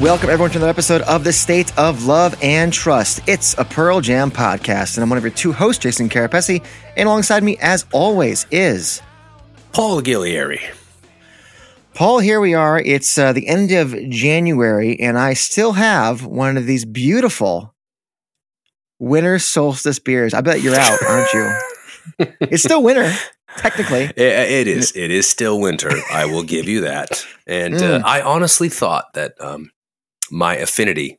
Welcome, everyone, to another episode of The State of Love and Trust. It's a Pearl Jam podcast, and I'm one of your two hosts, Jason Carapesi. And alongside me, as always, is Paul Gillieri. Paul. Here we are. It's uh, the end of January, and I still have one of these beautiful winter solstice beers. I bet you're out, aren't you? it's still winter. Technically, it, it is. It is still winter. I will give you that. And uh, Mm. I honestly thought that um, my affinity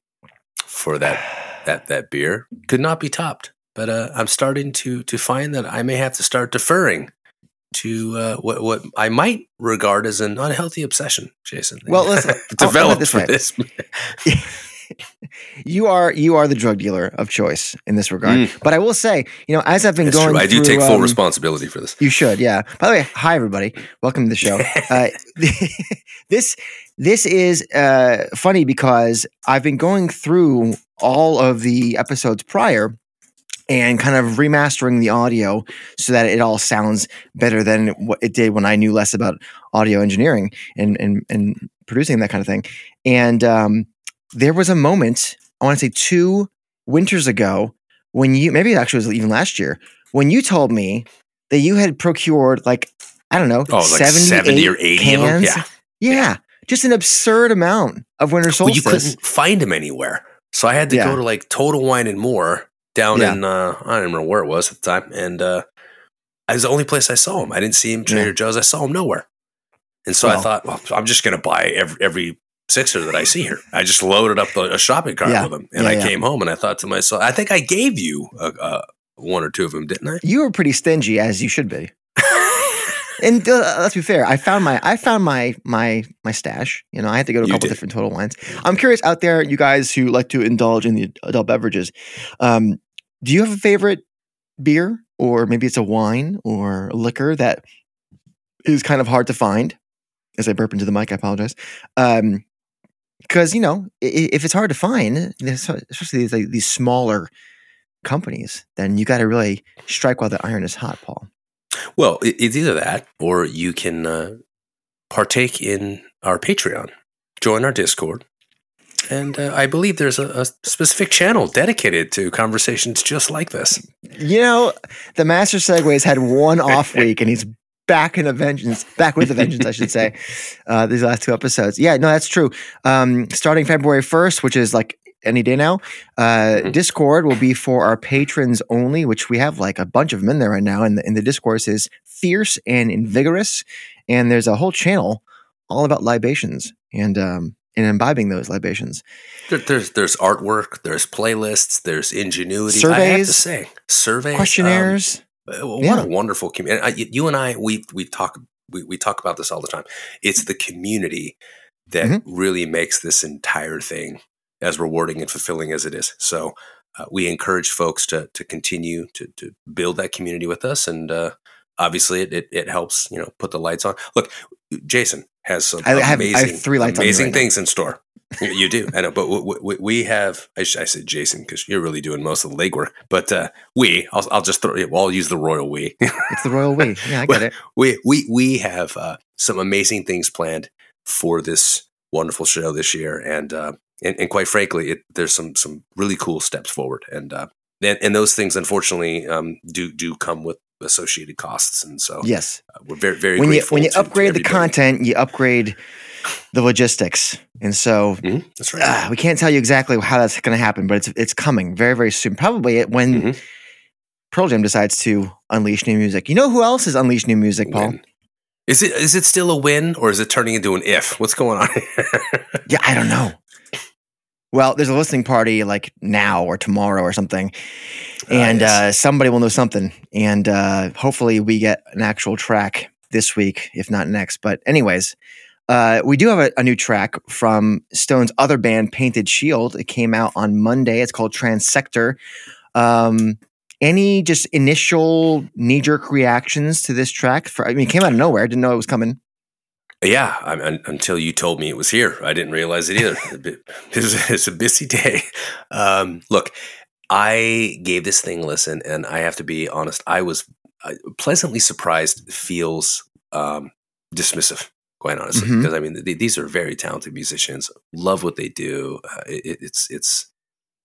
for that that that beer could not be topped. But uh, I'm starting to to find that I may have to start deferring to uh, what what I might regard as an unhealthy obsession, Jason. Well, listen, I'll- I'll put it developed this this. you are you are the drug dealer of choice in this regard. Mm. But I will say, you know, as I've been It's going, true. I do through, take full um, responsibility for this. You should, yeah. By the way, hi everybody, welcome to the show. Uh, this this is uh, funny because I've been going through all of the episodes prior and kind of remastering the audio so that it all sounds better than what it did when I knew less about audio engineering and and, and producing that kind of thing. And um, there was a moment I want to say two winters ago when you maybe it actually was even last year when you told me that you had procured like I don't know, Oh, like 70 or 80 of them? cans. Yeah. yeah, just an absurd amount of winter Well, you couldn't find them anywhere. So I had to Yeah. go to like Total Wine and More down Yeah. in uh, I don't remember where it was at the time, and uh, it was the only place I saw them. I didn't see them Trader Yeah. Joe's. I saw them nowhere, and so I thought, well, I'm just going to buy every every sixer that I see here. I just loaded up the, a shopping cart Yeah. with them, and I came home and I thought to myself, I think I gave you a, uh one or two of them, didn't I? you were pretty stingy as you should be. And uh, let's be fair, I found my I found my my my stash. You know, I had to go to a You couple did. different total wines. I'm curious out there, you guys who like to indulge in the adult beverages. Um, do you have a favorite beer, or maybe it's a wine or a liquor that is kind of hard to find? As I burp into the mic, I apologize. Um, because you know, if it's hard to find, especially these like, these smaller companies, then you got to really strike while the iron is hot, Paul. Well, it's either that or you can uh, partake in our Patreon, join our Discord. And uh, I believe there's a, a specific channel dedicated to conversations just like this. You know, the Master Segways had one off week, and he's back in a vengeance, back with a vengeance, I should say. Uh, these last two episodes, yeah, no, that's true. Um, starting February first, which is like any day now, uh, Mhm. Discord will be for our patrons only, which we have like a bunch of them in there right now. And the, and the discourse is fierce and invigorous, and there's a whole channel all about libations and um, and imbibing those libations. There, there's there's artwork, there's playlists, there's ingenuity. I have to Surveys, say, surveys, um, Questionnaires. Uh, What Yeah. a wonderful community! I, you and I, we we talk we, we talk about this all the time. It's the community that Mhm. really makes this entire thing as rewarding and fulfilling as it is. So uh, we encourage folks to to continue to to build that community with us, and uh, obviously it, it it helps you know put the lights on. Look, Jason has some I have- I have amazing three lights amazing right now. things in store. You- You do, I know, but we, we, we have. I, I said Jason because you're really doing most of the legwork. But uh, we, I'll, I'll just throw. Well, I'll use the royal we. It's the royal we. Yeah, I get it. we we we have uh, some amazing things planned for this wonderful show this year, and uh, and, and quite frankly, it, there's some some really cool steps forward, and uh, and, and those things unfortunately um, do do come with associated costs, and so Yes. uh, we're very very when you when you to- to upgrade the content, you upgrade the logistics, and so Mhm, that's right. uh, we can't tell you exactly how that's going to happen, but it's it's coming very very soon. Probably when Mhm. Pearl Jam decides to unleash new music. You know who else has unleashed new music, Paul? Is it is it still a win or is it turning into an if? What's going on? Yeah, I don't know. Well, there's a listening party like now or tomorrow or something, Ah, and uh, somebody will know something, and uh, hopefully we get an actual track this week, if not next. But anyways, Uh, we do have a, a, new track from Stone's other band, Painted Shield. It came out on Monday. It's called Transector. Um, any just initial knee jerk reactions to this track? For I mean, it came out of nowhere. I didn't know it was coming. Yeah, I, until you told me it was here, I didn't realize it either. it's, it's, a busy day. Um, look, I gave this thing a listen, and I have to be honest. I was uh, pleasantly surprised. Feels um, dismissive, quite honestly, mm-hmm. because I mean th- these are very talented musicians. Love what they do. Uh, it, it's it's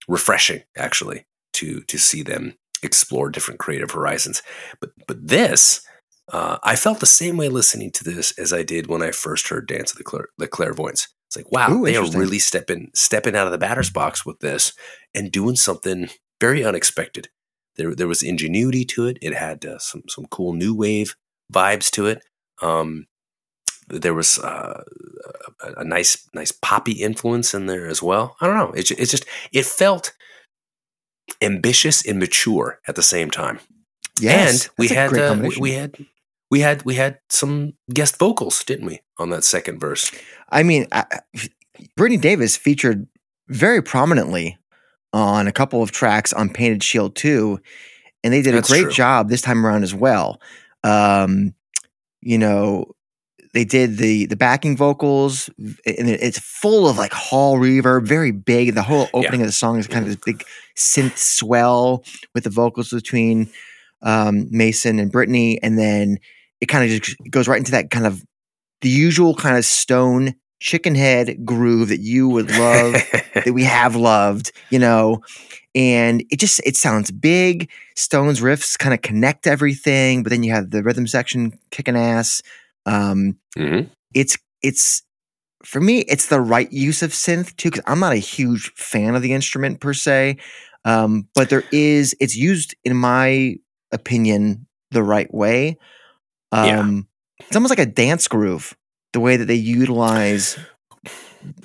refreshing actually to to see them explore different creative horizons. But but this, uh, I felt the same way listening to this as I did when I first heard Dance of the, Clair- the Clairvoyants. It's like, wow, Ooh, they are really stepping stepping out of the batter's box with this and doing something very unexpected. There there was ingenuity to it. It had uh, some some cool new wave vibes to it. Um, there was uh, a, a, nice nice poppy influence in there as well. I don't know. It, it just it felt ambitious and mature at the same time. Yes, and we had uh, we had we had we had some guest vocals, didn't we, on that second verse? I mean, I, Brittany Davis featured very prominently on a couple of tracks on Painted Shield 2, and they did That's a great true. job this time around as well. Um, you know, they did the the backing vocals, and it's full of like hall reverb, very big. The whole opening yeah. of the song is kind of this big synth swell with the vocals between um, Mason and Brittany, and then it kind of just goes right into that kind of the usual kind of stone chicken head groove that you would love that we have loved you know? And it just it sounds big stones riffs kind of connect everything but then you have the rhythm section kicking ass. Um mm-hmm. it's it's for me it's the right use of synth too because i'm not a huge fan of the instrument per se um but there is it's used in my opinion the right way um yeah. it's almost like a dance groove the way that they utilize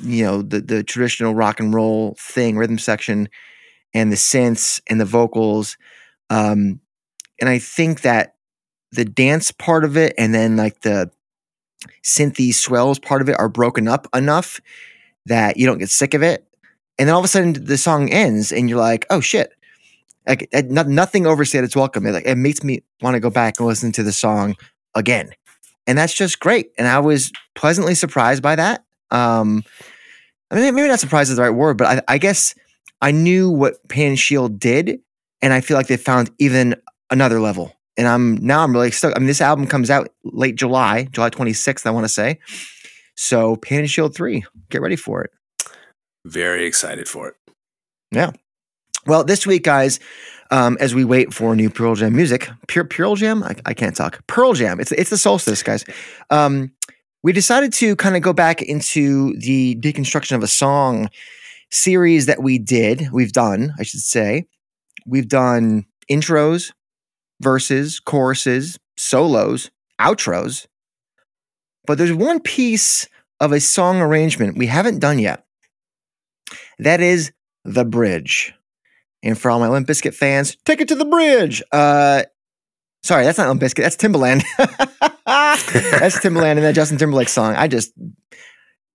you know the the traditional rock and roll thing rhythm section and the synths and the vocals. Um and i think that the dance part of it and then like the synthy swells part of it are broken up enough that you don't get sick of it. And then all of a sudden the song ends and you're like oh shit. Like nothing overstayed its welcome. It, like, it makes me want to go back and listen to the song again and that's just great. And I was pleasantly surprised by that. Um, I mean, maybe not surprised is the right word, but I, I guess I knew what Painted Shield did, and I feel like they found even another level. And I'm now I'm really stuck. I mean, this album comes out late July, July 26th, I want to say. So Painted Shield 3, get ready for it. Very excited for it. Yeah. Well, this week, guys, um, as we wait for new Pearl Jam music. Pure Pearl Jam? I, I can't talk. Pearl Jam. It's it's the solstice, guys. Um, we decided to kind of go back into the deconstruction of a song series that we did. We've done, I should say. We've done intros, verses, choruses, solos, outros. But there's one piece of a song arrangement we haven't done yet. That is the bridge. And for all my Limp Bizkit fans, take it to the bridge. Uh, sorry, that's not Limp Bizkit. That's Timbaland. that's Timbaland and that Justin Timberlake song. I just,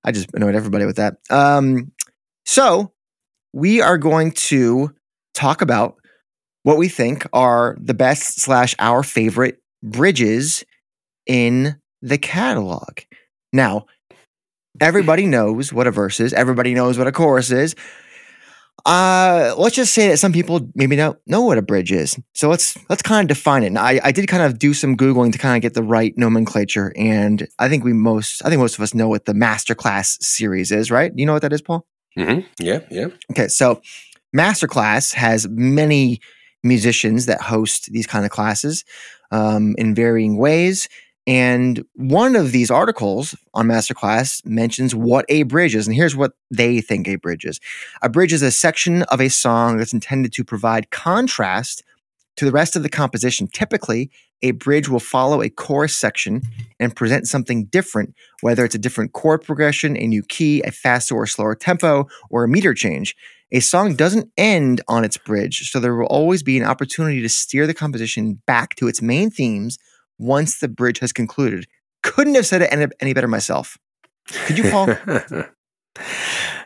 I just annoyed everybody with that. Um, so we are going to talk about what we think are the best slash our favorite bridges in the catalog. Now, everybody knows what a verse is. Everybody knows what a chorus is. Uh, let's just say that some people maybe don't know what a bridge is. So let's let's kind of define it. And I, I did kind of do some googling to kind of get the right nomenclature, and I think we most I think most of us know what the masterclass series is, right? You know what that is, Paul? Mm-hmm. Yeah, yeah. Okay, so masterclass has many musicians that host these kind of classes um, in varying ways. And one of these articles on Masterclass mentions what a bridge is. And here's what they think a bridge is a bridge is a section of a song that's intended to provide contrast to the rest of the composition. Typically, a bridge will follow a chorus section and present something different, whether it's a different chord progression, a new key, a faster or slower tempo, or a meter change. A song doesn't end on its bridge, so there will always be an opportunity to steer the composition back to its main themes once the bridge has concluded. Couldn't have said it any, better myself. Could you, Paul?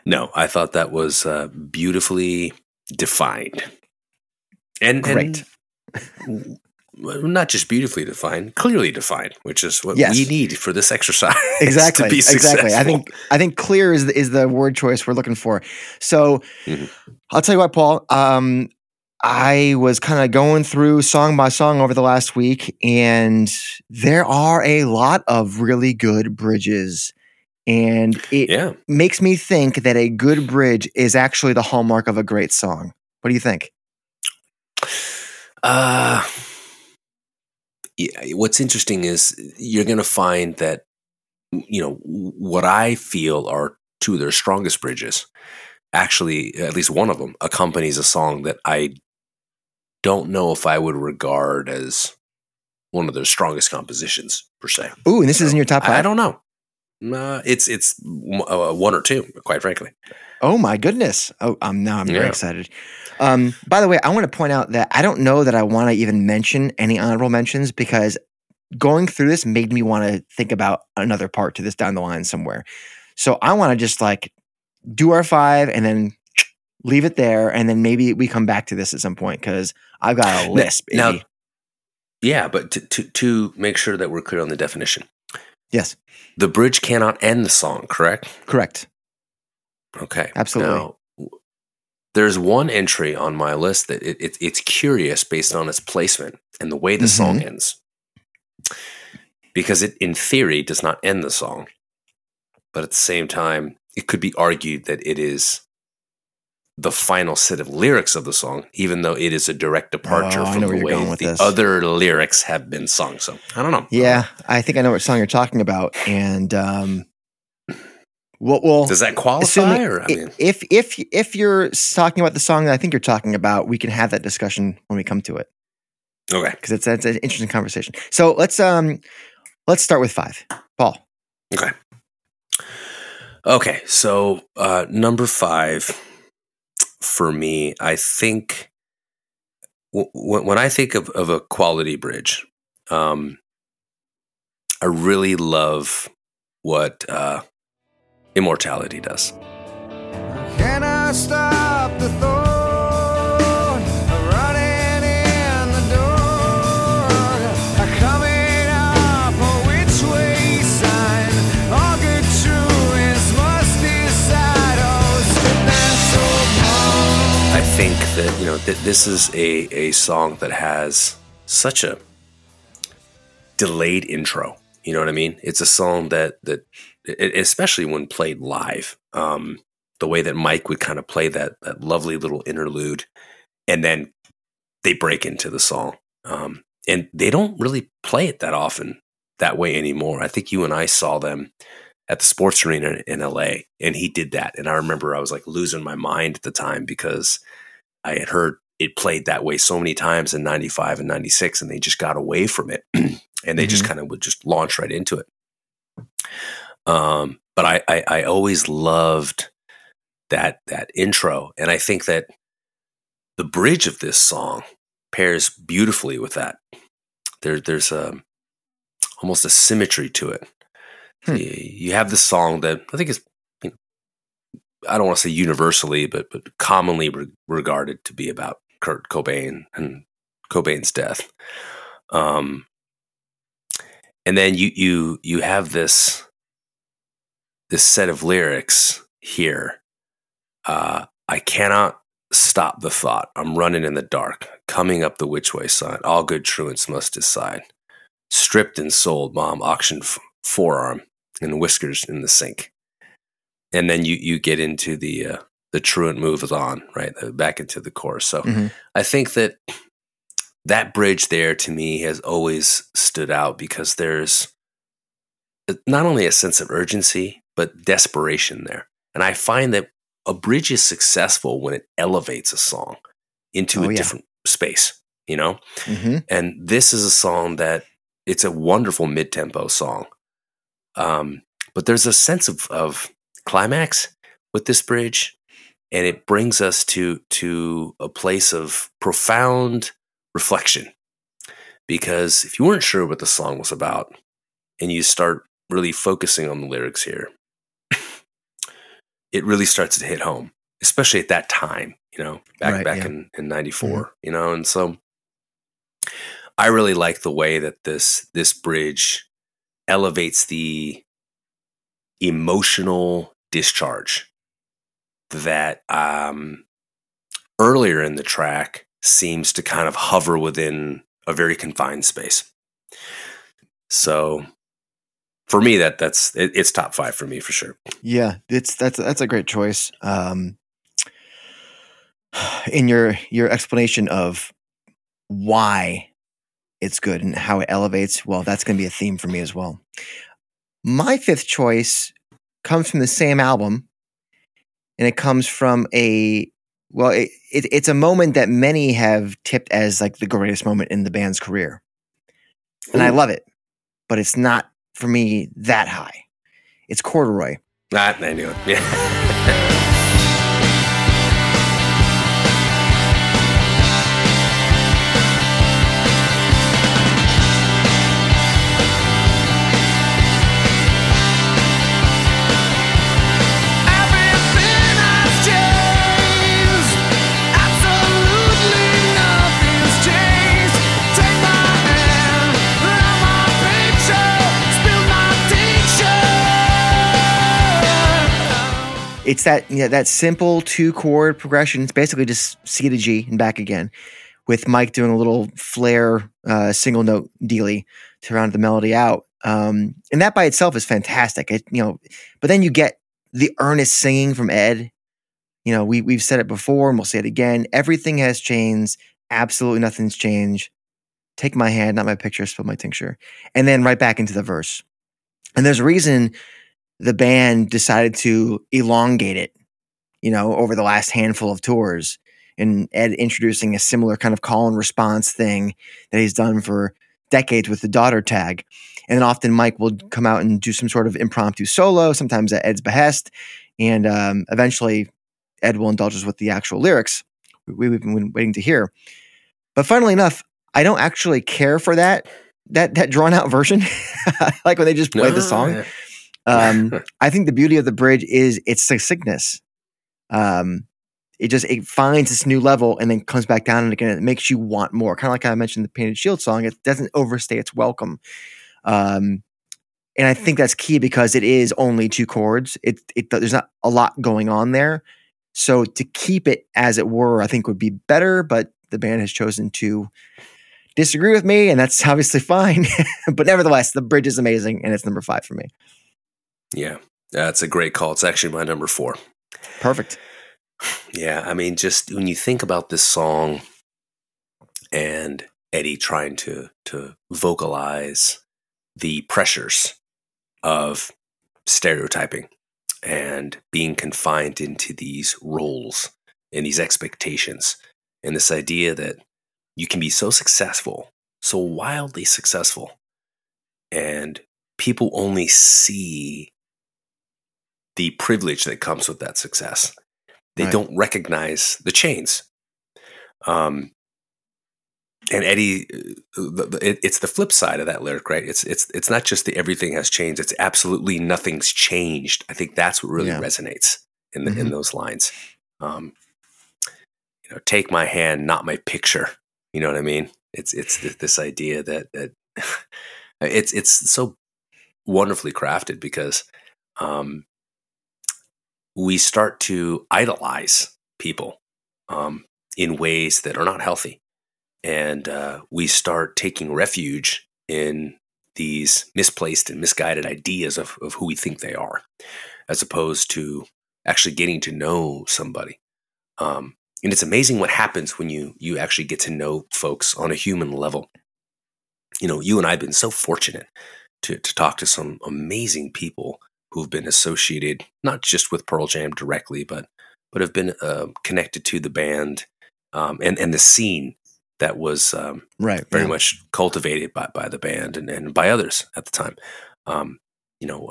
no, I thought that was uh, beautifully defined. And, Great. and not just beautifully defined, clearly defined, which is what Yes. we need for this exercise. exactly to be exactly i think i think clear is the, is the word choice we're looking for so Mhm. i'll tell you what paul um i was kind of going through song by song over the last week and there are a lot of really good bridges and it Yeah. makes me think that a good bridge is actually the hallmark of a great song what do you think Uh, yeah, what's interesting is you're going to find that, you know, what I feel are two of their strongest bridges. Actually, at least one of them accompanies a song that I don't know if I would regard as one of their strongest compositions per se. ooh and this is in your top I, five I don't know. Uh, it's it's uh, one or two, quite frankly. Oh my goodness! Oh, um, now I'm very Yeah. excited. Um, by the way, I want to point out that I don't know that I want to even mention any honorable mentions because going through this made me want to think about another part to this down the line somewhere. So I want to just like do our five and then leave it there, and then maybe we come back to this at some point because I've got a list. Baby. now- Yeah, but to, to to make sure that we're clear on the definition, yes, the bridge cannot end the song, correct? correct. Okay, Absolutely. Now, there's one entry on my list that it, it, it's curious based on its placement and the way the Mm-hmm. song ends, because it, in theory, does not end the song, but at the same time, it could be argued that it is the final set of lyrics of the song, even though it is a direct departure Oh, from the way the this. other lyrics have been sung. So I don't know. Yeah, I think I know what song you're talking about, and um, well, well Does that qualify? or I i- mean, if if if you're talking about the song that I think you're talking about, we can have that discussion when we come to it okay, because it's, it's an interesting conversation. So let's um let's start with five. Paul, okay, okay. So uh, number five for me, I think w- when I think of, of a quality bridge, um, I really love what uh, immortality does. Think that you know that this is a a song that has such a delayed intro. You know what I mean? It's a song that that especially when played live, um, the way that Mike would kind of play that that lovely little interlude, and then they break into the song. Um, and they don't really play it that often that way anymore. I think you and I saw them at the sports arena in LA, and he did that. And I remember I was like losing my mind at the time because I had heard it played that way so many times in 95 and 96, and they just got away from it. and they just kind of would just launch right into it. Um, but I, I, I always loved that that intro, and I think that the bridge of this song pairs beautifully with that. There, there's a almost a symmetry to it. Hmm. You, you have the song that I think is, I don't want to say universally, but but commonly re- regarded to be about Kurt Cobain and Cobain's death. Um, and then you you you have this this set of lyrics here. Uh, I cannot stop the thought. I'm running in the dark, coming up the which way sign. All good truants must decide. Stripped and sold, mom, auctioned f- forearm, and whiskers in the sink. And then you you get into the uh, the truant moves on, right? Back into the chorus. So Mhm. I think that that bridge there to me has always stood out because there's not only a sense of urgency, but desperation there. And I find that a bridge is successful when it elevates a song into Oh, a yeah. different space, you know? Mhm. And this is a song that it's a wonderful mid tempo song. Um, but there's a sense of, of climax with this bridge, and it brings us to to a place of profound reflection. Because if you weren't sure what the song was about, and you start really focusing on the lyrics here, it really starts to hit home, especially at that time, you know, back Right, back yeah. in, in 94, mm-hmm. you know, and so I really like the way that this this bridge elevates the emotional discharge that um earlier in the track seems to kind of hover within a very confined space. So for me that that's it, it's top 5 for me for sure. Yeah, it's that's that's a great choice. Um, in your your explanation of why it's good and how it elevates, well, that's going to be a theme for me as well. My fifth choice comes from the same album, and it comes from a well, it, it, it's a moment that many have tipped as like the greatest moment in the band's career, and I love it, but it's not for me that high. It's Corduroy. Ah, I knew it. Yeah. it's that yeah that simple two chord progression. It's basically just C to G and back again, with Mike doing a little flare uh, single note dealy to round the melody out. Um, and that by itself is fantastic. It, you know, but then you get the earnest singing from Ed. You know, we we've said it before and we'll say it again. Everything has changed. Absolutely nothing's changed. Take my hand, not my picture, spill my tincture. And then right back into the verse. And there's a reason the band decided to elongate it, you know, over the last handful of tours. And Ed introducing a similar kind of call and response thing that he's done for decades with the daughter tag. And then often Mike will come out and do some sort of impromptu solo, sometimes at Ed's behest. And um, eventually Ed will indulge us with the actual lyrics we, we've been waiting to hear. But funnily enough, I don't actually care for that that that drawn out version. like when they just play the song. Yeah. Um, I think the beauty of the bridge is its succinctness. Um, it just it finds this new level and then comes back down and again. It makes you want more. Kind of like I mentioned the Painted Shield song. It doesn't overstay its welcome. Um, and I think that's key because it is only two chords. It, it there's not a lot going on there. So to keep it as it were, I think would be better. But the band has chosen to disagree with me, and that's obviously fine. but nevertheless, the bridge is amazing, and it's number five for me. Yeah. That's a great call. It's actually my number 4. Perfect. Yeah, I mean, just when you think about this song and Eddie trying to to vocalize the pressures of stereotyping and being confined into these roles and these expectations and this idea that you can be so successful, so wildly successful, and people only see the privilege that comes with that success. They Right. don't recognize the chains. Um, and Eddie, uh, the, the, it, it's the flip side of that lyric, right? It's it's it's not just the everything has changed. It's absolutely nothing's changed. I think that's what really Yeah. resonates in the, in Mhm. those lines. Um, you know, take my hand, not my picture. You know what I mean? It's it's th- this idea that that it's it's so wonderfully crafted because um, we start to idolize people um, in ways that are not healthy, and uh, we start taking refuge in these misplaced and misguided ideas of, of who we think they are, as opposed to actually getting to know somebody. Um, and it's amazing what happens when you you actually get to know folks on a human level. You know, you and I have been so fortunate to to talk to some amazing people who've been associated not just with Pearl Jam directly, but but have been uh, connected to the band um, and and the scene that was um, Right. very yeah. much cultivated by, by the band and, and by others at the time. Um, you know,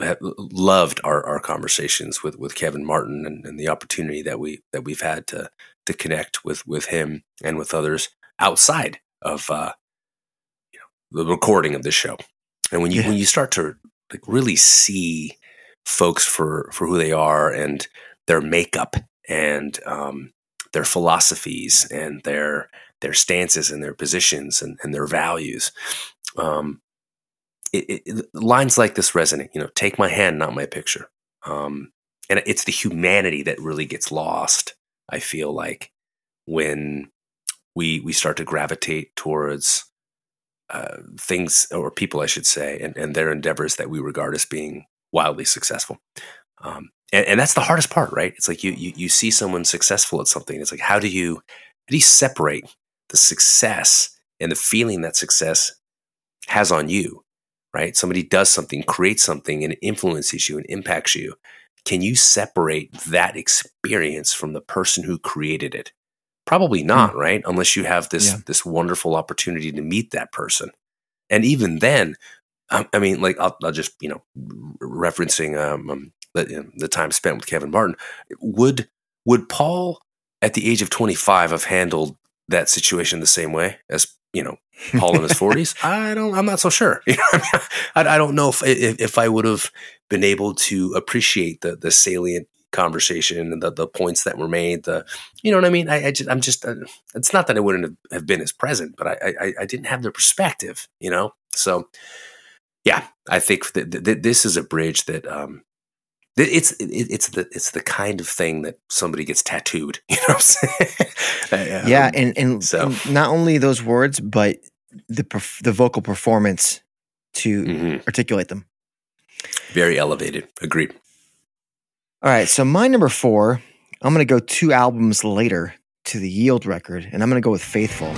uh, loved our, our conversations with, with Kevin Martin and, and the opportunity that we that we've had to to connect with with him and with others outside of uh, you know the recording of the show. And when you Yeah. when you start to like really see folks for for who they are and their makeup and um, their philosophies and their their stances and their positions and, and their values. Um, it, it, lines like this resonate. You know, take my hand, not my picture. Um, and it's the humanity that really gets lost. I feel like when we we start to gravitate towards uh, things or people, I should say, and, and their endeavors that we regard as being wildly successful. Um, and, and, that's the hardest part, right? It's like you, you you see someone successful at something. It's like how do you how do you separate the success and the feeling that success has on you, right? Somebody does something, creates something, and influences you and impacts you. Can you separate that experience from the person who created it? Probably not, mm. right? Unless you have this yeah. this wonderful opportunity to meet that person. And even then, I, I mean, like I'll, I'll, just you know referencing um, um the, you know, the time spent with Kevin Martin. Would would Paul at the age of 25 have handled that situation the same way as you know Paul in his 40s? I don't. I'm not so sure. You know, I, mean, I, I, don't know if, if, if I would have been able to appreciate the the salient conversation and the, the points that were made. The you know what I mean. I, I just, I'm just. Uh, it's not that I wouldn't have been as present, but I, I I didn't have the perspective. You know. So yeah, I think that, that this is a bridge that um, it's it's the it's the kind of thing that somebody gets tattooed. You know what I'm saying? um, yeah, and and, so. and, not only those words, but the perf- the vocal performance to mm-hmm. articulate them. Very elevated. Agreed. All right, so my number four, I'm going to go two albums later to the Yield record, and I'm going to go with Faithful.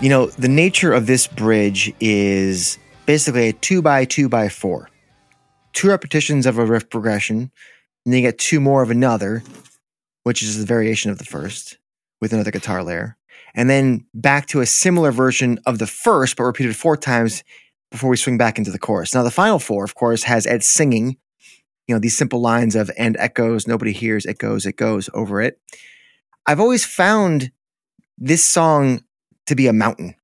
You know, the nature of this bridge is basically a two by two by four. Two repetitions of a riff progression, and then you get two more of another, which is the variation of the first with another guitar layer. And then back to a similar version of the first, but repeated four times before we swing back into the chorus. Now, the final four, of course, has Ed singing, you know, these simple lines of and echoes, nobody hears, it goes, it goes over it. I've always found this song to be a mountain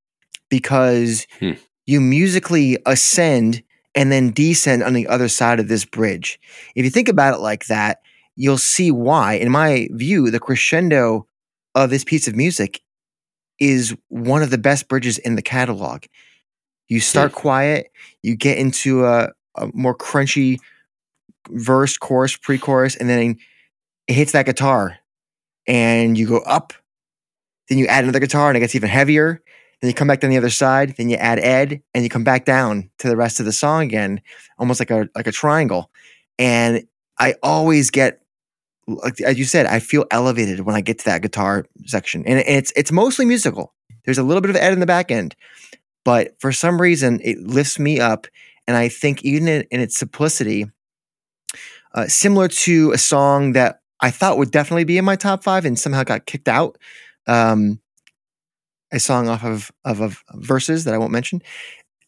because hmm. you musically ascend and then descend on the other side of this bridge. If you think about it like that, you'll see why, in my view, the crescendo of this piece of music is one of the best bridges in the catalog. You start hmm. quiet, you get into a, a more crunchy verse, chorus, pre chorus, and then it hits that guitar and you go up then you add another guitar and it gets even heavier. Then you come back down the other side. Then you add Ed, and you come back down to the rest of the song again, almost like a like a triangle. And I always get, like as you said, I feel elevated when I get to that guitar section, and it's it's mostly musical. There's a little bit of Ed in the back end, but for some reason it lifts me up, and I think even in, in its simplicity, uh, similar to a song that I thought would definitely be in my top five and somehow got kicked out um, a song off of, of, of Vs. that I won't mention.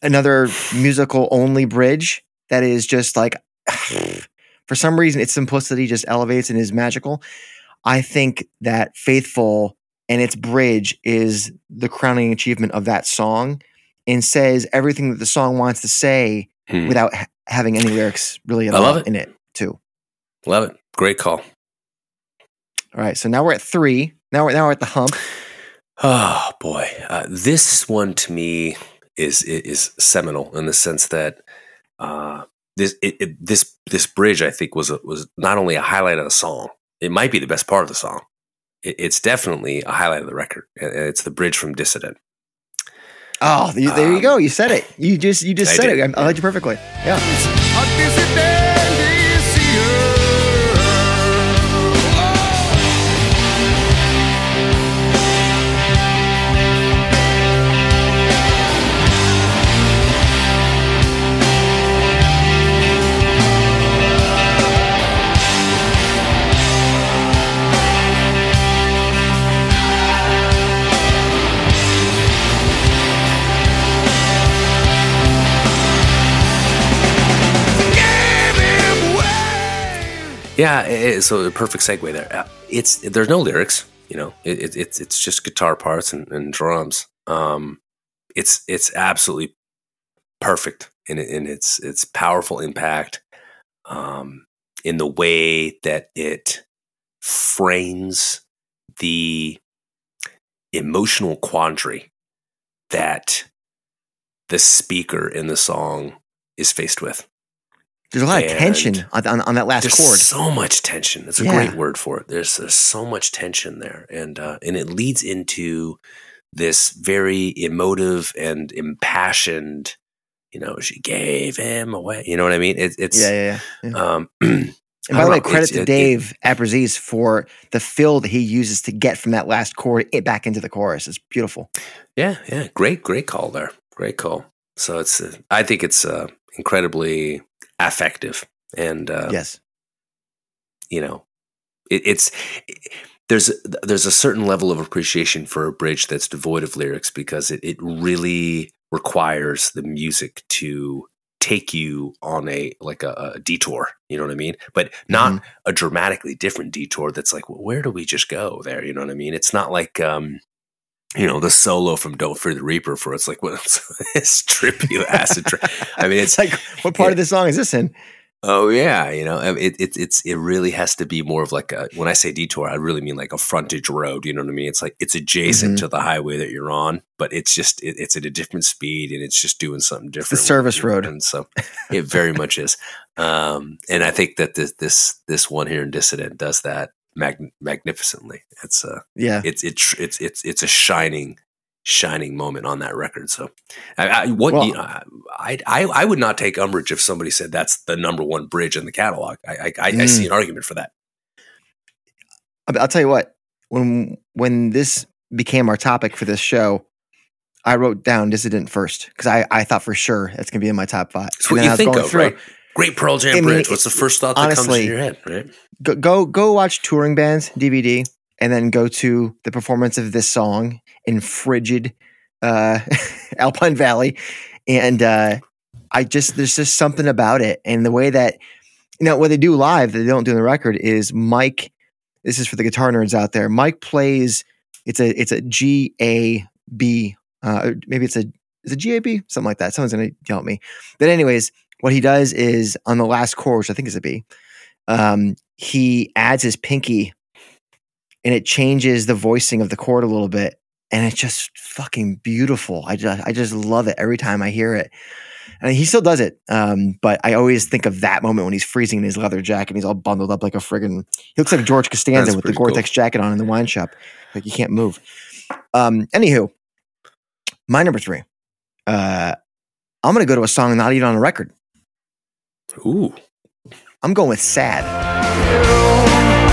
Another musical only bridge that is just like, for some reason, its simplicity just elevates and is magical. I think that Faithful and its bridge is the crowning achievement of that song and says everything that the song wants to say hmm. without ha- having any lyrics really at all it. in it, too. Love it. Great call. All right. So now we're at three. Now we're now we're at the hump. Oh boy, uh, this one to me is is seminal in the sense that uh, this it, it, this this bridge I think was a, was not only a highlight of the song. It might be the best part of the song. It, it's definitely a highlight of the record. It's the bridge from Dissident. Oh, you, there you Um, go. You said it. You just you just I said did, it. I, I heard you perfectly. Yeah. Yeah, it, so a perfect segue there. Uh, It's there's no lyrics, you know. It, it's it's just guitar parts and, and drums. Um, it's it's absolutely perfect in in its its powerful impact, um, in the way that it frames the emotional quandary that the speaker in the song is faced with. There's a lot of tension on, on, on that last There's chord. so much tension. It's a Yeah. great word for it. There's, there's so much tension there, and uh, and it leads into this very emotive and impassioned. You know, she gave him away. You know what I mean? It, it's Yeah, yeah, yeah. um, And by the way, know, credit to it- it- Dave Abbruzzese for the fill that he uses to get from that last chord it back into the chorus. It's beautiful. Yeah, yeah, great, great call there. Great call. So it's, uh, I think it's uh, incredibly affective, and uh, yes. you know, it, it's there's there's a certain level of appreciation for a bridge that's devoid of lyrics because it, it really requires the music to take you on a like a, a detour you know what i mean? But not a dramatically different detour that's like well, where do we just go there? You know what i mean? It's not like um you know the solo from don't fear the reaper for it's like what's this trip you acid trip i mean It's it's like, what part of the song is this in? Oh yeah, you know, it, it it's it really has to be more of like a when I say detour, I really mean like a frontage road. You know what I mean? It's like it's adjacent Mhm. to the highway that you're on, but it's just it, it's at a different speed and it's just doing something different. The service road. and so it very much is. Um, and I think that this this this one here in Dissident does that mag- magnificently. It's a Yeah. it's it's it's it's it's a shining shining moment on that record. So, I, I what Well- you know, I, I I would not take umbrage if somebody said that's the number one bridge in the catalog. I I, I, I Mm. see an argument for that. I- I'll tell you what. When when this became our topic for this show, I wrote down Dissident first because I, I thought for sure it's gonna be in my top five. It's what you I think of, through- right? Great Pearl Jam I mean, bridge. What's the first thought that comes honestly, to your head, right? Go, go go watch touring bands DVD and then go to the performance of this song in frigid uh, Alpine Valley, and uh, I just there's just something about it and the way that you know what they do live that they don't do in the record is Mike. This is for the guitar nerds out there. Mike plays it's a it's a G A B uh, maybe it's a is a G A B something like that. Someone's gonna yell at me. But anyways, what he does is on the last chord, which I think is a B, um, he adds his pinky and it changes the voicing of the chord a little bit. And it's just fucking beautiful. I just i just love it every time i hear it. And he still does it um, but i always think of that moment when he's freezing in his leather jacket and he's all bundled up like a friggin he looks like george costanza with the gore-tex jacket on in the wine shop. Like you can't move. Um anywho my number three. Uh i'm gonna go to a song not even on a record. Ooh, i'm going with sad you.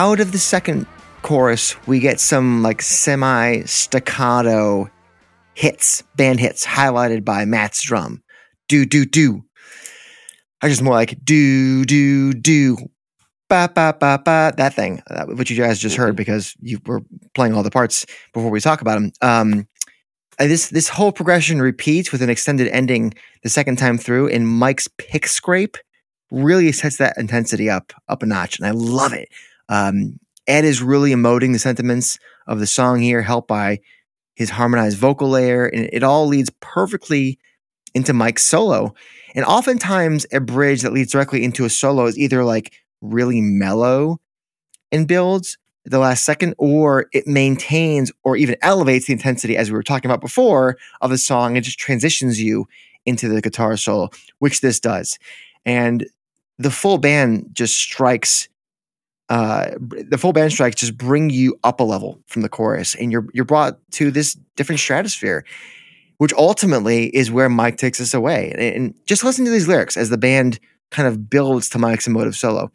Out of the second chorus, we get some like semi staccato hits, band hits, highlighted by Matt's drum. Do, do, do. I just more like do, do, do. Ba, ba, ba, ba. That thing, uh, which you guys just heard because you were playing all the parts before we talk about them. Um, uh, this this whole progression repeats with an extended ending the second time through, and Mike's pick scrape really sets that intensity up up a notch, and I love it. Um, Ed is really emoting the sentiments of the song here, helped by his harmonized vocal layer, and it all leads perfectly into Mike's solo. And oftentimes, a bridge that leads directly into a solo is either like really mellow and builds the last second, or it maintains or even elevates the intensity, as we were talking about before, of the song and just transitions you into the guitar solo, which this does. And the full band just strikes. Uh, the full band strikes just bring you up a level from the chorus, and you're you're brought to this different stratosphere, which ultimately is where Mike takes us away. And, just listen to these lyrics as the band kind of builds to Mike's emotive solo,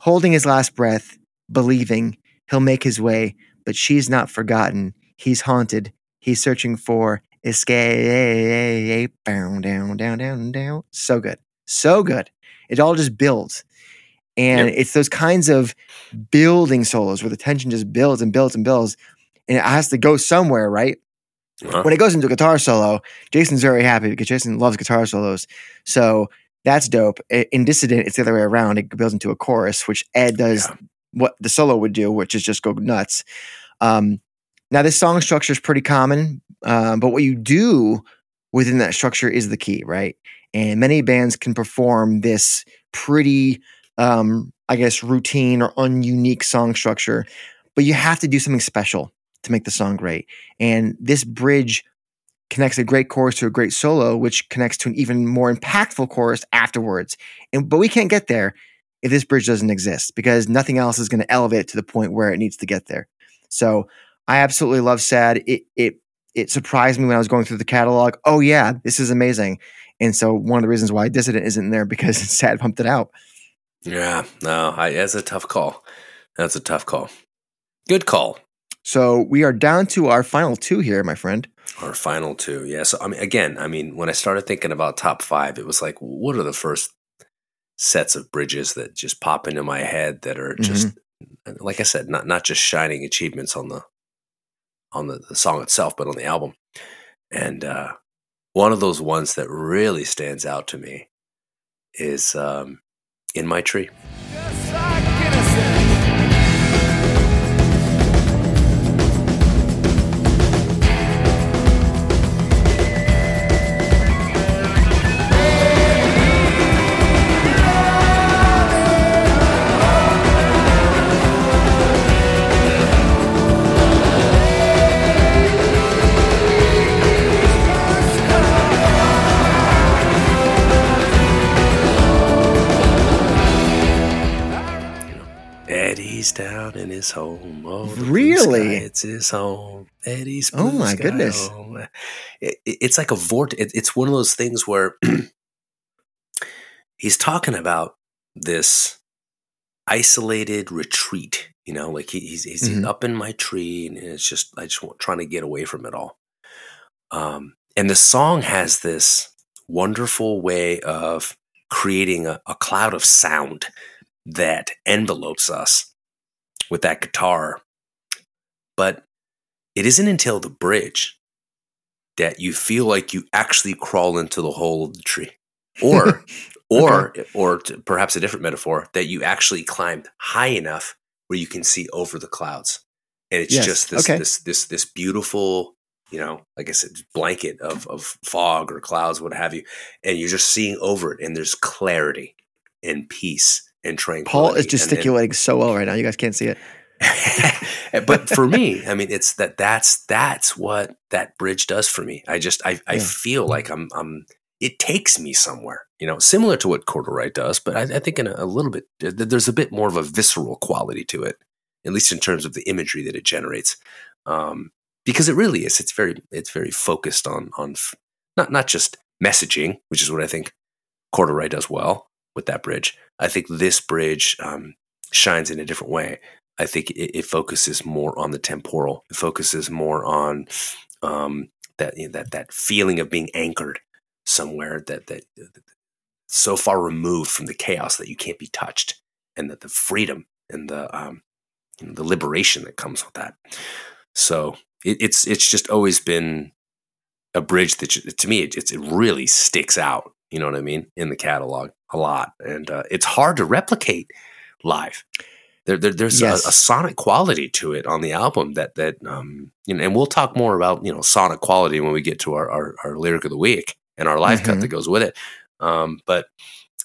holding his last breath, believing he'll make his way, but she's not forgotten. He's haunted. He's searching for escape. Down, down, down, down, down. So good. So good. It all just builds. And Yep. it's those kinds of building solos where the tension just builds and builds and builds. And it has to go somewhere, right? Uh-huh. When it goes into a guitar solo, Jason's very happy because Jason loves guitar solos. So that's dope. In Dissident, it's the other way around. It builds into a chorus, which Ed does Yeah. what the solo would do, which is just go nuts. Um, now, this song structure is pretty common, um, but what you do within that structure is the key, right? And many bands can perform this pretty, um, I guess, routine or ununique song structure, but you have to do something special to make the song great. And this bridge connects a great chorus to a great solo, which connects to an even more impactful chorus afterwards. And but we can't get there if this bridge doesn't exist because nothing else is going to elevate it to the point where it needs to get there. So I absolutely love Sad. It it it surprised me when I was going through the catalog. Oh yeah, this is amazing. And so one of the reasons why Dissident isn't there because Sad pumped it out. Yeah, no, I, that's a tough call. That's a tough call. Good call. So we are down to our final two here, my friend. Our final two, yeah. So I mean, again, I mean, when I started thinking about top five, it was like, what are the first sets of bridges that just pop into my head that are just, like I said, not not just shining achievements on the on the, the song itself, but on the album. And uh, one of those ones that really stands out to me is um, "In My Tree." Down in his home. Oh, Really? sky, it's his home. Eddie's. Oh my sky goodness. home. It- it- it's like a vort. It, it's one of those things where he's talking about this isolated retreat. You know, like he, he's he's Mhm. up in my tree, and it's just I just want, trying to get away from it all. Um, and the song has this wonderful way of creating a, a cloud of sound that envelopes us with that guitar. But it isn't until the bridge that you feel like you actually crawl into the hole of the tree. Or or or to, perhaps a different metaphor that you actually climbed high enough where you can see over the clouds. And it's Yes, just this okay. this this this beautiful, you know, like I said, blanket of of fog or clouds, what have you. And you're just seeing over it and there's clarity and peace and tranquility. Paul is And- and- gesticulating so well right now. You guys can't see it. but for me, I mean, it's that that's that's what that bridge does for me. I just I, I Yeah. feel like I'm I'm it takes me somewhere, you know, similar to what Corduroy does, but I, I think in a, a little bit there's a bit more of a visceral quality to it, at least in terms of the imagery that it generates, um, because it really is. It's very it's very focused on on not not just messaging, which is what I think Corduroy does well with that bridge. I think this bridge um, shines in a different way. I think it, it focuses more on the temporal. It focuses more on um, that you know, that that feeling of being anchored somewhere that that so far removed from the chaos that you can't be touched, and that the freedom and the um, the liberation that comes with that. So it, it's it's just always been a bridge that to me it, it really sticks out. You know what I mean in the catalog a lot, and uh, it's hard to replicate live. There, there, there's Yes. a, a sonic quality to it on the album that that um, you know, and we'll talk more about you know sonic quality when we get to our, our, our lyric of the week. and our live cut Mhm. that goes with it. Um, but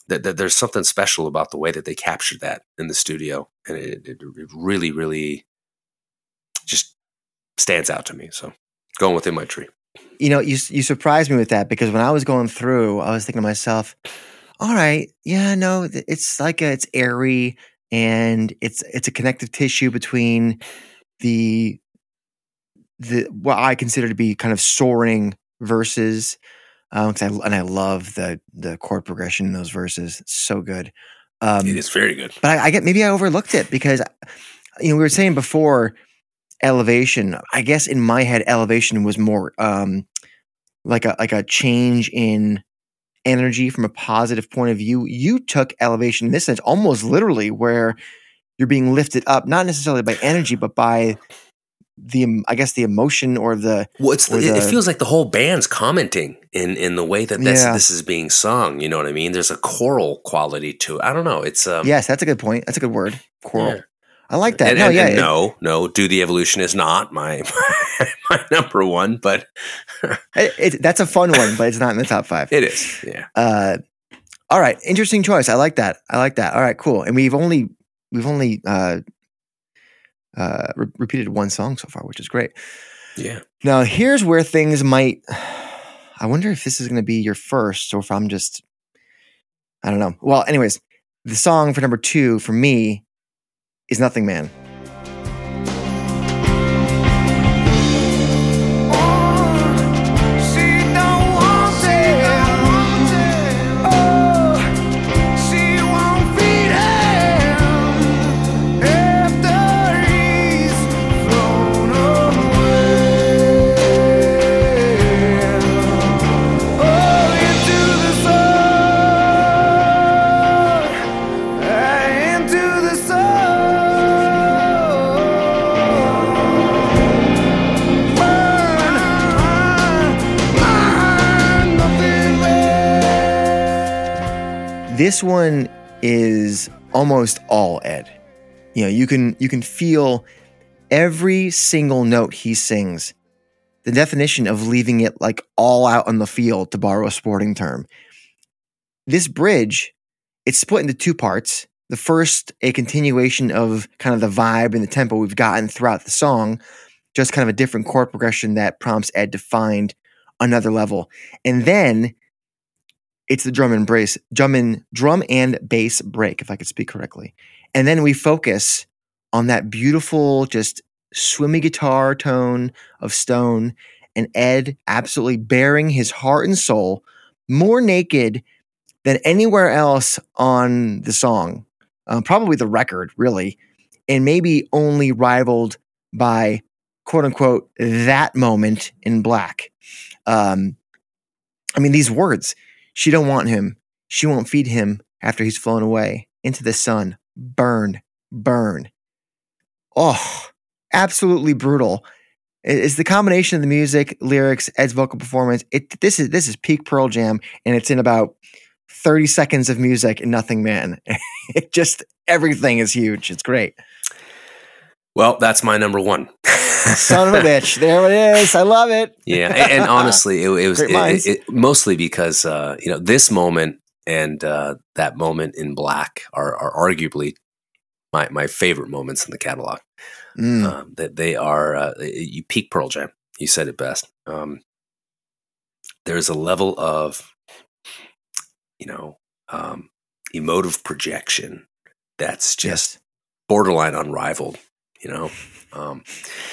th- th- there's something special about the way that they captured that in the studio, and it, it, it really, really just stands out to me. So going within my tree. You know, you you surprised me with that because when I was going through, I was thinking to myself, "All right, yeah, no, it's like a, it's airy and it's it's a connective tissue between the the what I consider to be kind of soaring verses." Um, I, and I love the the chord progression in those verses. It's so good. Um, it is very good. but I, I get maybe I overlooked it because you know we were saying before elevation. I guess in my head, elevation was more um, like a like a change in energy from a positive point of view. You took elevation in this sense almost literally, where you're being lifted up, not necessarily by energy, but by the I guess the emotion or the Well, it's or it, it feels like the whole band's commenting in in the way that this Yeah. this is being sung. You know what I mean? There's a choral quality to it. I don't know. It's um, yes, that's a good point. That's a good word. Choral. Yeah. I like that. And, no, and- yeah, and it- no, no. Do the evolution is not my my number one, but it- it- that's a fun one, but it's not in the top five. it is. Yeah. Uh, all right, interesting choice. I like that. I like that. All right, cool. And we've only we've only uh, uh, re- repeated one song so far, which is great. Yeah. Now here's where things might. I wonder if this is going to be your first, or if I'm just. I don't know. Well, anyways, the song for number two for me is "Nothing Man." This one is almost all Ed. You know, you can you can feel every single note he sings. The definition of leaving it like all out on the field, to borrow a sporting term. This bridge, it's split into two parts. The first, a continuation of kind of the vibe and the tempo we've gotten throughout the song, just kind of a different chord progression that prompts Ed to find another level. And then it's the drum and bass, drum and drum and bass break, if I could speak correctly. And then we focus on that beautiful, just swimmy guitar tone of Stone and Ed absolutely bearing his heart and soul more naked than anywhere else on the song, uh, probably the record, really, and maybe only rivaled by quote unquote that moment in black. Um, I mean, these words she don't want him. She won't feed him after he's flown away into the sun. Burn, burn. Oh, absolutely brutal. It's the combination of the music, lyrics, Ed's vocal performance. It this is this is peak Pearl Jam, and it's in about thirty seconds of music and nothing, man. it just everything is huge. It's great. Well, that's my number one. Son of a bitch. There it is. I love it. yeah, and, and honestly, it, it was it- it- mostly because uh, you know this moment and uh, that moment in black are, are arguably my my favorite moments in the catalog. Mm. Um, that they are uh, you peak Pearl Jam. You said it best. Um, there's a level of you know um, emotive projection that's just Yes. borderline unrivaled. You know, um,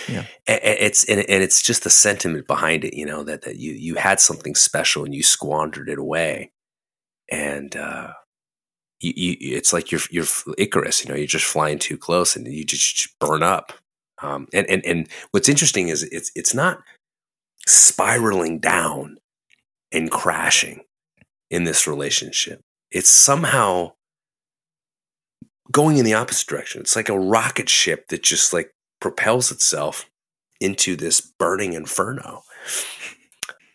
Yeah. it's and, and it's just the sentiment behind it. You know that that you you had something special and you squandered it away, and uh, you, you it's like you're you're Icarus. You know, you're just flying too close and you just, just burn up. Um, and and and what's interesting is it's it's not spiraling down and crashing in this relationship. It's somehow going in the opposite direction. It's like a rocket ship that just like propels itself into this burning inferno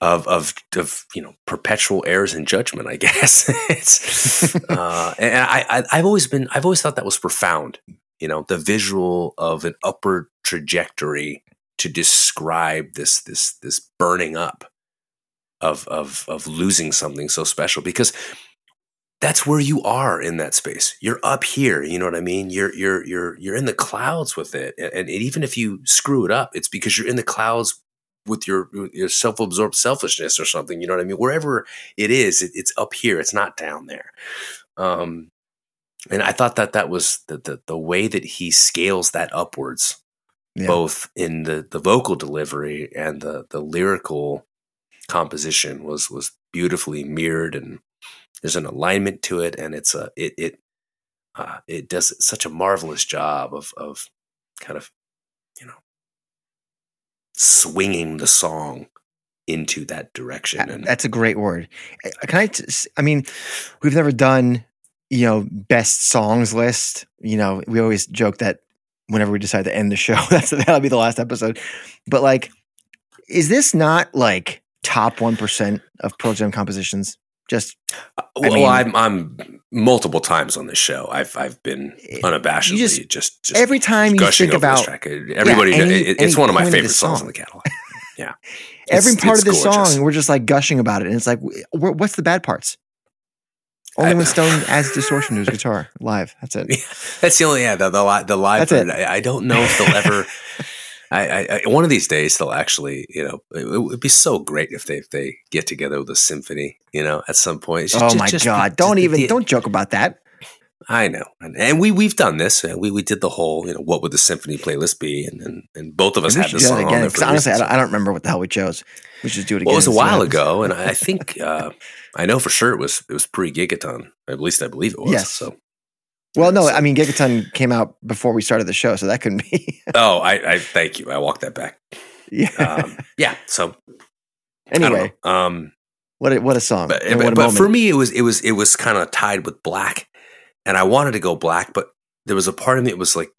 of of of you know perpetual errors and judgment. I guess it's uh, and I, I I've always been I've always thought that was profound. You know, the visual of an upward trajectory to describe this this this burning up of of of losing something so special because that's where you are in that space. You're up here, you know what I mean? You're you're you're you're in the clouds with it. And, and even if you screw it up, it's because you're in the clouds with your your self-absorbed selfishness or something, you know what I mean? Wherever it is, it, it's up here. It's not down there. Um and I thought that that was the the, the way that he scales that upwards Yeah. both in the the vocal delivery and the the lyrical composition was was beautifully mirrored and there's an alignment to it and it's a it it uh, it does such a marvelous job of of kind of you know swinging the song into that direction and That's a great word. Uh, Can I? T- I mean, we've never done, you know, best songs list. You know, we always joke that whenever we decide to end the show, that's that'll be the last episode. But like, is this not like top one percent of Pearl Jam compositions? Just well mean- I'm I'm multiple times on this show I've I've been Eh, unabashedly just- just, just every time you think about track. Everybody, any- it- it's one of my point of favorite songs song. in the catalog. Yeah, every part of the song, we're just like gushing about it, and it's like, wh- what's the bad parts? Only when Stone adds distortion to his guitar live. That's it. That's the only yeah the the, the live. That's it. I, I don't know if they'll ever. I, I, one of these days they'll actually you know it, would be so great if they if they get together with a symphony you know at some point. Just- oh just- my just god! don't even the- don't joke about that. I know, and, and we we've done this. We we did the whole you know what would the symphony playlist be, and and, and both of us had this song on again. for honestly, I don't, I don't remember what the hell we chose. We should do it again. Well, it was a and see what while ago, and I I think uh, I know for sure it was it was pre Gigaton. At least I believe it was. Yes. So Well, no, I mean, Gigaton came out before we started the show, so that couldn't be. oh, I, I thank you. I walked that back. yeah. Um, yeah. So anyway. Um, what a, what a song! but, and but, what a but for me it was it was it was kind of tied with black and i wanted to go black but there was a part of me that was like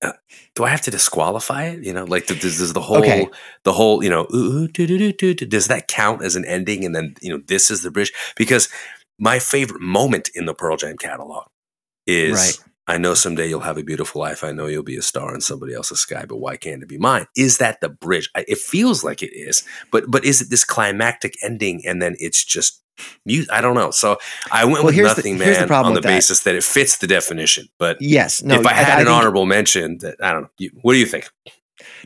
uh, do i have to disqualify it you know like does, does the whole Okay. the whole you know ooh, ooh, doo, doo, doo, doo, doo, does that count as an ending and then you know this is the bridge because my favorite moment in the pearl jam catalog is Right. I know someday you'll have a beautiful life. I know you'll be a star in somebody else's sky, but why can't it be mine? Is that the bridge? I, it feels like it is, but but is it this climactic ending and then it's just mu I don't know. So I went Well, with the- Nothing the Man problem on the with that. basis that it fits the definition. But yes, no. if I had an honorable mention, that I don't know. You, what do you think?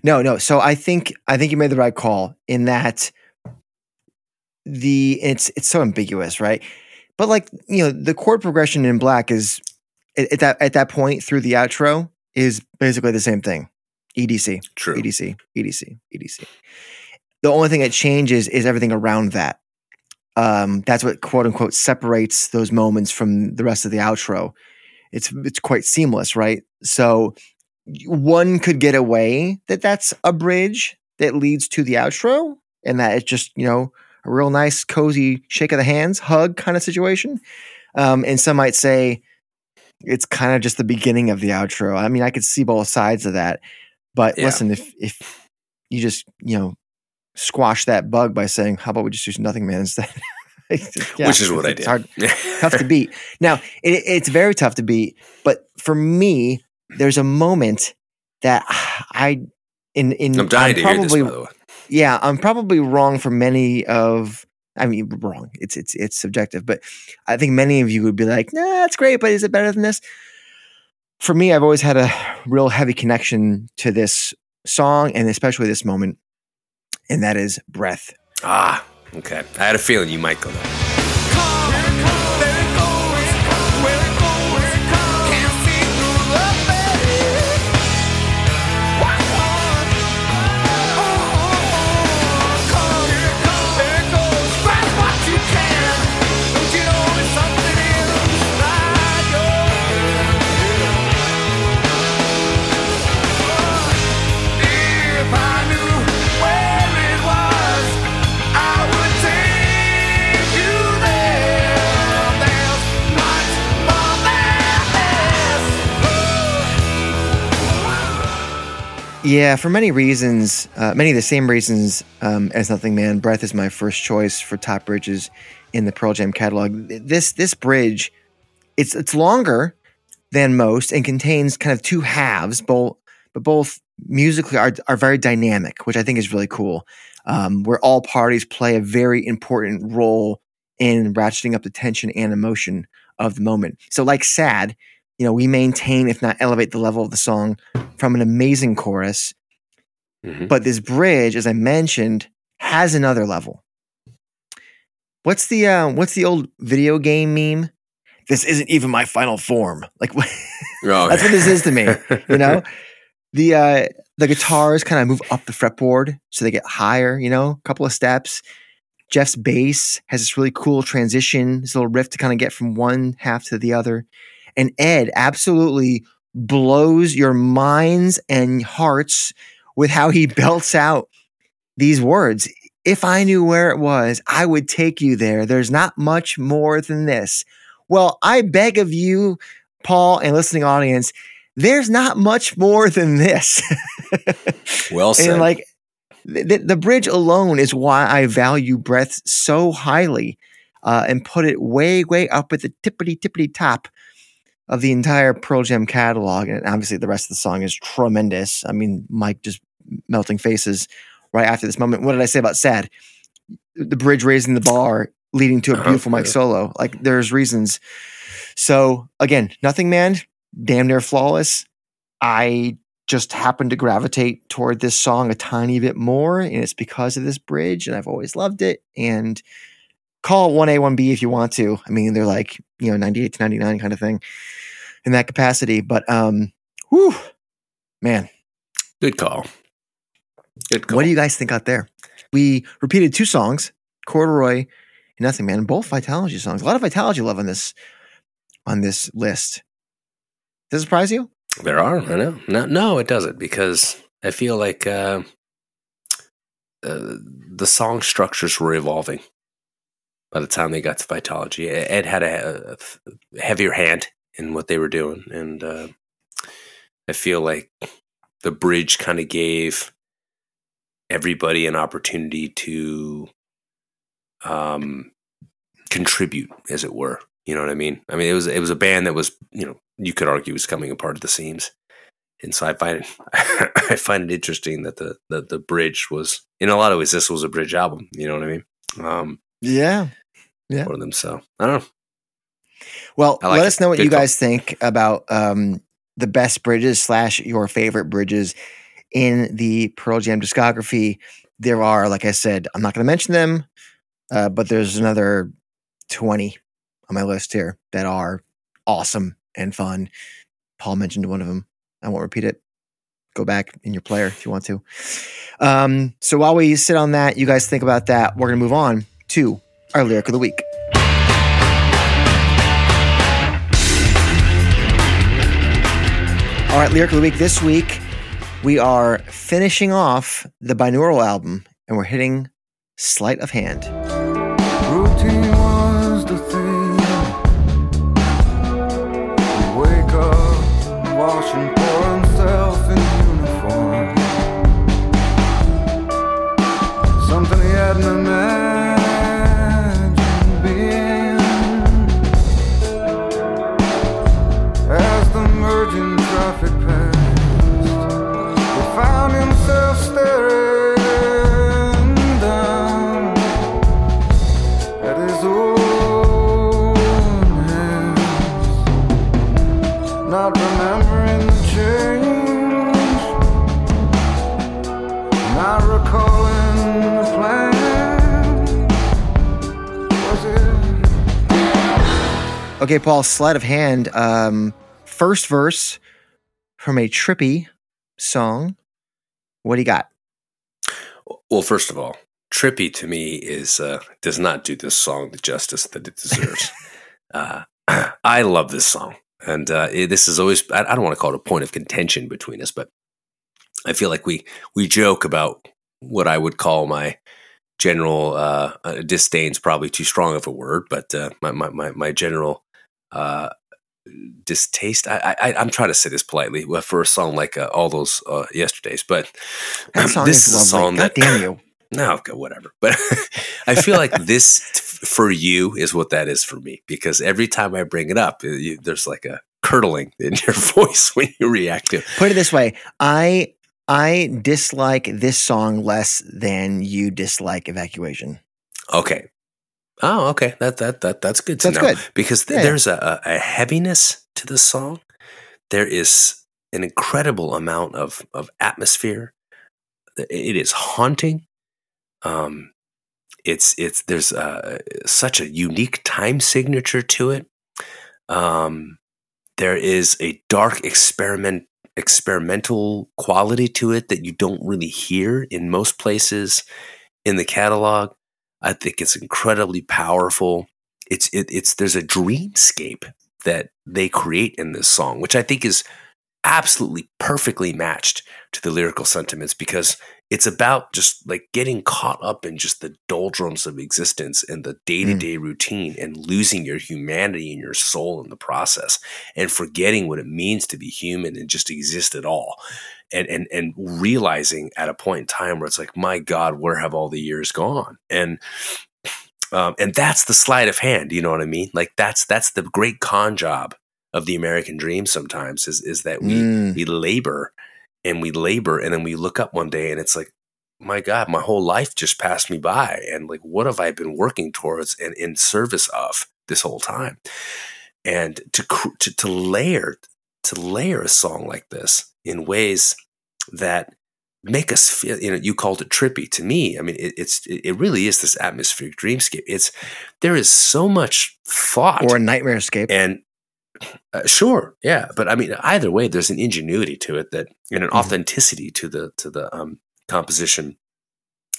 No, no. So I think I think you made the right call in that the it's it's so ambiguous, right? But like you know, the chord progression in black is at, at that at that point through the outro is basically the same thing. EDC, True. EDC, EDC, EDC. The only thing that changes is everything around that. Um, that's what quote unquote separates those moments from the rest of the outro. It's it's quite seamless, right? So one could get away that that's a bridge that leads to the outro and that it's just you know a real nice cozy shake of the hands hug kind of situation um, and some might say it's kind of just the beginning of the outro i mean i could see both sides of that but Yeah. listen if if you just you know squash that bug by saying how about we just do nothing man instead Yeah, Which is what I did. hard tough to beat. Now, it, it's very tough to beat, but for me, there's a moment that I in in I'm dying to hear this, probably by the way. yeah, I'm probably wrong for many of I mean wrong. It's it's it's subjective, but I think many of you would be like, "Nah, that's great, but is it better than this?" For me, I've always had a real heavy connection to this song and especially this moment, and that is Breath. Ah, okay. I had a feeling you might go there. Yeah, for many reasons, uh, many of the same reasons um, as Nothing Man, Breath is my first choice for top bridges in the Pearl Jam catalog. This this bridge, it's it's longer than most and contains kind of two halves, both but both musically are, are very dynamic, which I think is really cool. Um, where all parties play a very important role in ratcheting up the tension and emotion of the moment. So, like "Sad," you know, we maintain, if not elevate, the level of the song from an amazing chorus. Mhm. But this bridge, as I mentioned, has another level. What's the uh, what's the old video game meme? This isn't even my final form. Like Oh, that's what this is to me. You know, the uh, the guitars kind of move up the fretboard, so they get higher. You know, a couple of steps. Jeff's bass has this really cool transition, this little riff to kind of get from one half to the other. And Ed absolutely blows your minds and hearts with how he belts out these words. If I knew where it was, I would take you there. There's not much more than this. Well, I beg of you, Paul and listening audience, there's not much more than this. well said. and like the, the bridge alone is why I value breath so highly uh, and put it way, way up at the tippity tippity top of the entire Pearl Jam catalog. And obviously, the rest of the song is tremendous. I mean, Mike just melting faces right after this moment. What did I say about sad? The bridge raising the bar, leading to a Uh-huh, beautiful Mike yeah. solo. Like, there's reasons. So, again, nothing, man, damn near flawless. I just happened to gravitate toward this song a tiny bit more, and it's because of this bridge, and I've always loved it. And call it 1A, 1B if you want to. I mean, they're like, you know, 98 to 99 kind of thing in that capacity. But um, whew, man, Good call. Good call. what do you guys think out there? We repeated two songs, Corduroy and Nothing Man, both Vitalogy songs. A lot of Vitalogy love on this on this list. Does it surprise you? There are. I know. No, no, it doesn't because I feel like uh, uh, the song structures were evolving by the time they got to Vitalogy. Ed had a, a heavier hand in what they were doing, and uh, I feel like the bridge kind of gave everybody an opportunity to um, contribute, as it were. You know what I mean? I mean, it was it was a band that was, you know, you could argue was coming apart at the seams, and so I find it I find it interesting that the, the the bridge was in a lot of ways this was a bridge album. You know what I mean? Um, Yeah. Yeah. for them. So I don't know. Well, like let it. us know what Good you call. guys think about um, the best bridges slash your favorite bridges in the Pearl Jam discography. There are, like I said, I'm not going to mention them, uh, but there's another 20 on my list here that are awesome and fun. Paul mentioned one of them. I won't repeat it. Go back in your player if you want to. Um, so while we sit on that, you guys think about that. We're going to move on to our lyric of the week. All right, lyric of the week. This week, we are finishing off the binaural album and we're hitting Sleight of Hand. Okay, Paul, Sleight of Hand. Um, first verse from a trippy song. What do you got? Well, first of all, Trippy to me is uh, does not do this song the justice that it deserves. uh, I love this song, and uh, it- this is always I, I don't want to call it a point of contention between us, but I feel like we we joke about what I would call my general uh, uh, disdain's probably too strong of a word, but uh, my, my my my general uh, distaste. I, I I'm trying to say this politely for a song like uh, all those uh, yesterdays, but song this is is a song God that damn you. no, okay, whatever. But I feel like this for you is what that is for me because every time I bring it up, uh, you, there's like a curdling in your voice when you react to it. Put it this way. I I dislike this song less than you dislike Evacuation. Okay. Oh, okay. That that that that's good to That's know good. because th- Yeah. there's a, a heaviness to the song. There is an incredible amount of of atmosphere. It is haunting. Um, it's it's there's uh, such a unique time signature to it. Um, there is a dark experiment experimental quality to it that you don't really hear in most places in the catalog. I think it's incredibly powerful. It's it, it's there's a dreamscape that they create in this song, which I think is absolutely perfectly matched to the lyrical sentiments because it's about just like getting caught up in just the doldrums of existence and the hmm. day-to-day routine and losing your humanity and your soul in the process and forgetting what it means to be human and just exist at all and and and realizing at a point in time where it's like my god where have all the years gone? And um, and that's the sleight of hand you know what i mean? Like that's that's the great con job of the american dream sometimes is is that we Mm. we labor and we labor and then we look up one day and it's like my god my whole life just passed me by and like what have i been working towards and in service of this whole time? And to to, to layer to layer a song like this in ways that make us feel you know you called it trippy to me i mean it, it's it really is this atmospheric dreamscape it's there is so much thought Or a Nightmarescape. and uh, sure, yeah, but I mean, either way, there's an ingenuity to it that, and an Mhm. authenticity to the to the um, composition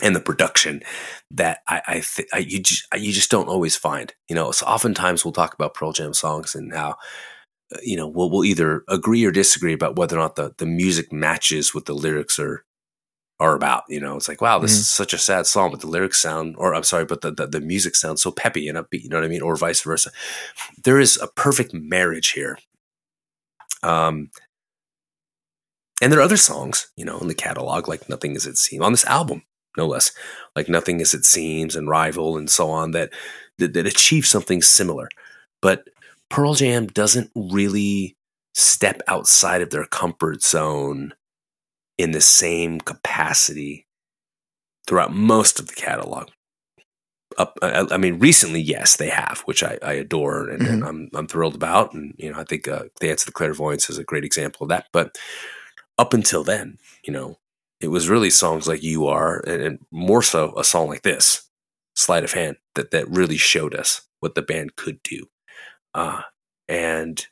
and the production that I, I think you just you just don't always find. You know, so oftentimes we'll talk about Pearl Jam songs and how you know we'll we'll either agree or disagree about whether or not the the music matches what the lyrics are are about. You know, it's like wow, this Mhm. is such a sad song, but the lyrics sound, or I'm sorry, but the, the the music sounds so peppy and upbeat. You know what I mean, or vice versa. There is a perfect marriage here. Um, and there are other songs, you know, in the catalog, like Nothing As It Seems, on this album, no less, like Nothing As It Seems and Rival and so on, that, that, that achieve something similar. But Pearl Jam doesn't really step outside of their comfort zone in the same capacity throughout most of the catalog. Up, I, I mean, recently, yes, they have, which I, I adore and, and I'm I'm thrilled about, and you know, I think uh, Dance of the Clairvoyants is a great example of that. But up until then, you know, it was really songs like "You Are" and, and more so a song like this, "Sleight of Hand," that that really showed us what the band could do. Uh, and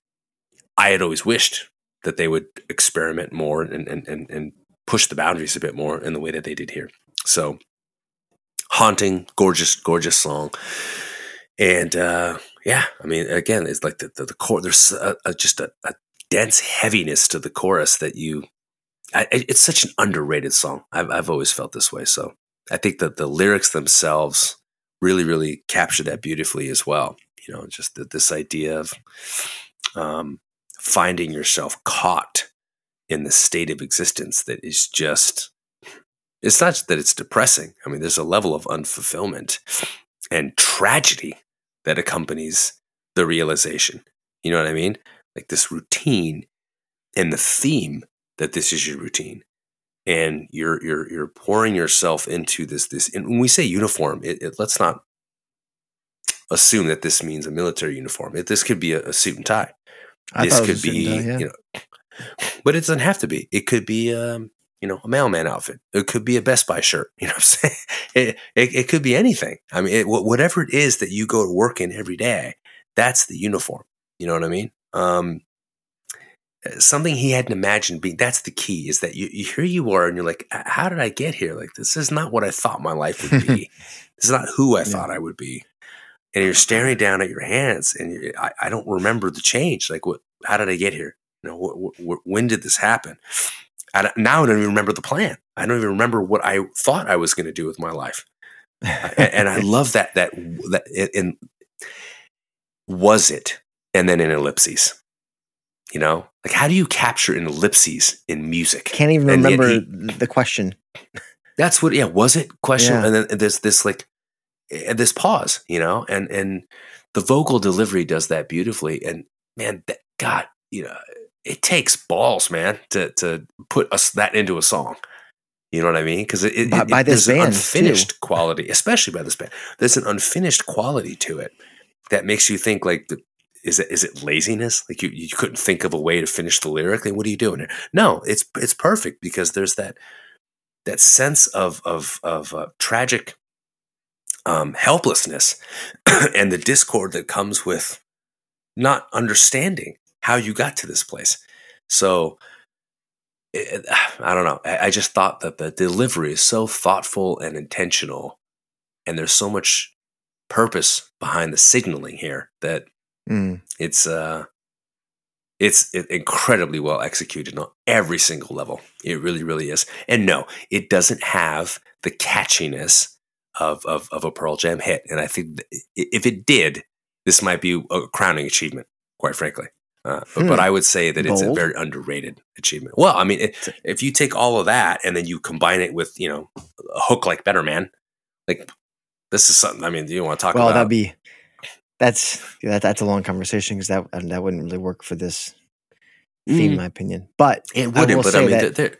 I had always wished that they would experiment more and and and, and push the boundaries a bit more in the way that they did here. So haunting, gorgeous, gorgeous song. And uh, yeah, I mean, again, it's like the the, the core. There's a, a, just a, a dense heaviness to the chorus that you. I, it's such an underrated song. I've I've always felt this way. So I think that the lyrics themselves really really capture that beautifully as well. You know, just that this idea of um, finding yourself caught in the state of existence that is just it's not that it's depressing. I mean, there's a level of unfulfillment and tragedy that accompanies the realization. You know what I mean? Like this routine and the theme that this is your routine. And you're you're you're pouring yourself into this this and when we say uniform, it, it let's not assume that this means a military uniform. It, this could be a, a suit and tie I this could was a suit be, tie, yeah. you know, but it doesn't have to be. It could be, um, you know, a mailman outfit. It could be a Best Buy shirt. You know what I'm saying? It, it, it could be anything. I mean, it, whatever it is that you go to work in every day, that's the uniform. You know what I mean? Um, something he hadn't imagined being that's the key is that you, you here you are and you're like how did i get here like this is not what i thought my life would be this is not who i Yeah. thought i would be and you're staring down at your hands and you I, I don't remember the change like what how did i get here? You know wh- wh- wh- when did this happen? I now i don't even remember the plan. I don't even remember what i thought i was going to do with my life. And, and i love that that that in was it and then in ellipses. You know? Like how do you capture in ellipses in music? Can't even And remember the question. that's what yeah was it? Question Yeah. and then there's this like this pause you know and and the vocal delivery does that beautifully and man that god you know it takes balls, man, to to put us that into a song. You know what I mean? Because it, it, By- it- by this there's an unfinished quality, especially by this band. There's an unfinished quality to it that makes you think like, the, is it is it laziness? Like you, you couldn't think of a way to finish the lyric. Like what are you doing here? No, it's it's perfect because there's that that sense of of of uh, tragic um, helplessness and the discord that comes with not understanding how you got to this place. So it, I don't know. I, I just thought that the delivery is so thoughtful and intentional, and there's so much purpose behind the signaling here that Mm. it's uh it's incredibly well executed on every single level. It really, really is. And no, it doesn't have the catchiness of of, of a Pearl Jam hit. And I think if it did, this might be a crowning achievement, quite frankly. Uh, but, but Hmm. I would say that it's a very underrated achievement. Well, I mean, it, if you take all of that and then you combine it with you know a hook like Better Man, like this is something. I mean, do you want to talk Well, about? that'd be that's that, that's a long conversation because that and that wouldn't really work for this theme, in Mm. my opinion. But it wouldn't, will but say I mean, that- there- there-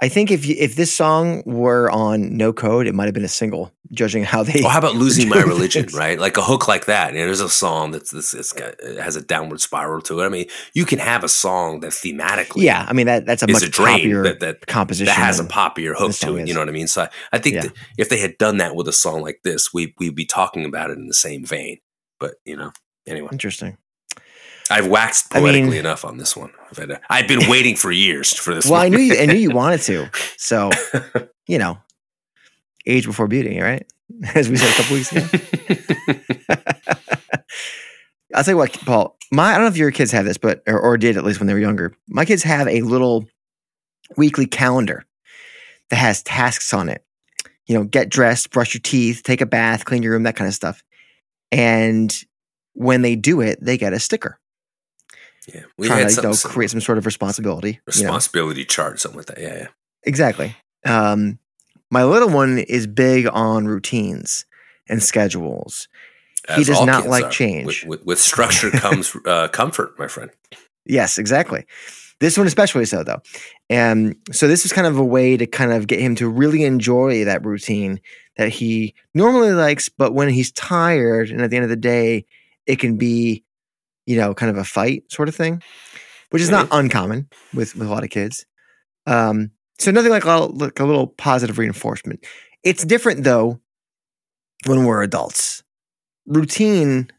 I think if you, if this song were on No Code, it might have been a single. Judging how they, Well, how about losing my religion, things. right? Like a hook like that. There's a song that's this it's got, it has a downward spiral to it. I mean, you can have a song that thematically yeah, I mean that that's a much a poppier that, that composition. that has a poppier hook to it. is. You know what I mean? So I, I think Yeah. that if they had done that with a song like this, we we'd be talking about it in the same vein. But you know, anyway, Interesting. I've waxed I mean- poetically enough on this one. I've been waiting for years for this. Well, I knew you, I knew you wanted to. So you know, age before beauty, right? As we said a couple weeks ago. I'll tell you what, Paul. My I don't know if your kids have this, but or, or did at least when they were younger. My kids have a little weekly calendar that has tasks on it. You know, get dressed, brush your teeth, take a bath, clean your room, that kind of stuff. And when they do it, they get a sticker. Yeah, we trying had to you know, some create some sort of responsibility. you know. responsibility chart, something like that. Yeah, yeah. Exactly. Um, my little one is big on routines and schedules. He does not like are. change. With, with, with structure comes uh, comfort, my friend. Yes, exactly. This one especially so though. And so this is kind of a way to kind of get him to really enjoy that routine that he normally likes, but when he's tired and at the end of the day, it can be, you know, kind of a fight sort of thing, which is not uncommon with with a lot of kids. Um, so nothing like a, like a little positive reinforcement. It's different though when we're adults. Routine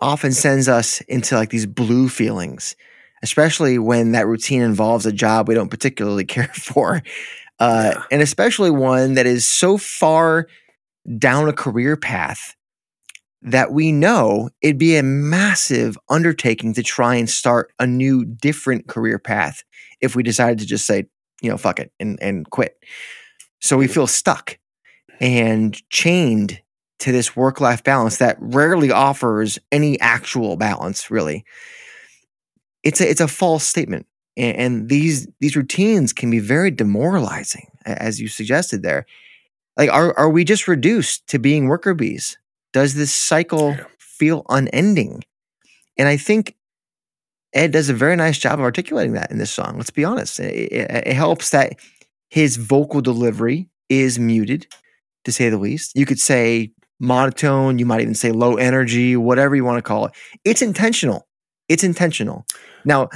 often sends us into like these blue feelings, especially when that routine involves a job we don't particularly care for. Uh, Yeah. And especially one that is so far down a career path that we know it'd be a massive undertaking to try and start a new, different career path if we decided to just say, you know, fuck it and, and quit. So we feel stuck and chained to this work life balance that rarely offers any actual balance, really. It's a, it's a false statement. And, and these these routines can be very demoralizing, as you suggested there. Like, are, are we just reduced to being worker bees? Does this cycle Yeah. feel unending? And I think Ed does a very nice job of articulating that in this song. Let's be honest. It, it- it helps that his vocal delivery is muted, to say the least. You could say monotone, you might even say low energy, whatever you want to call it. It's intentional. It's intentional. Now,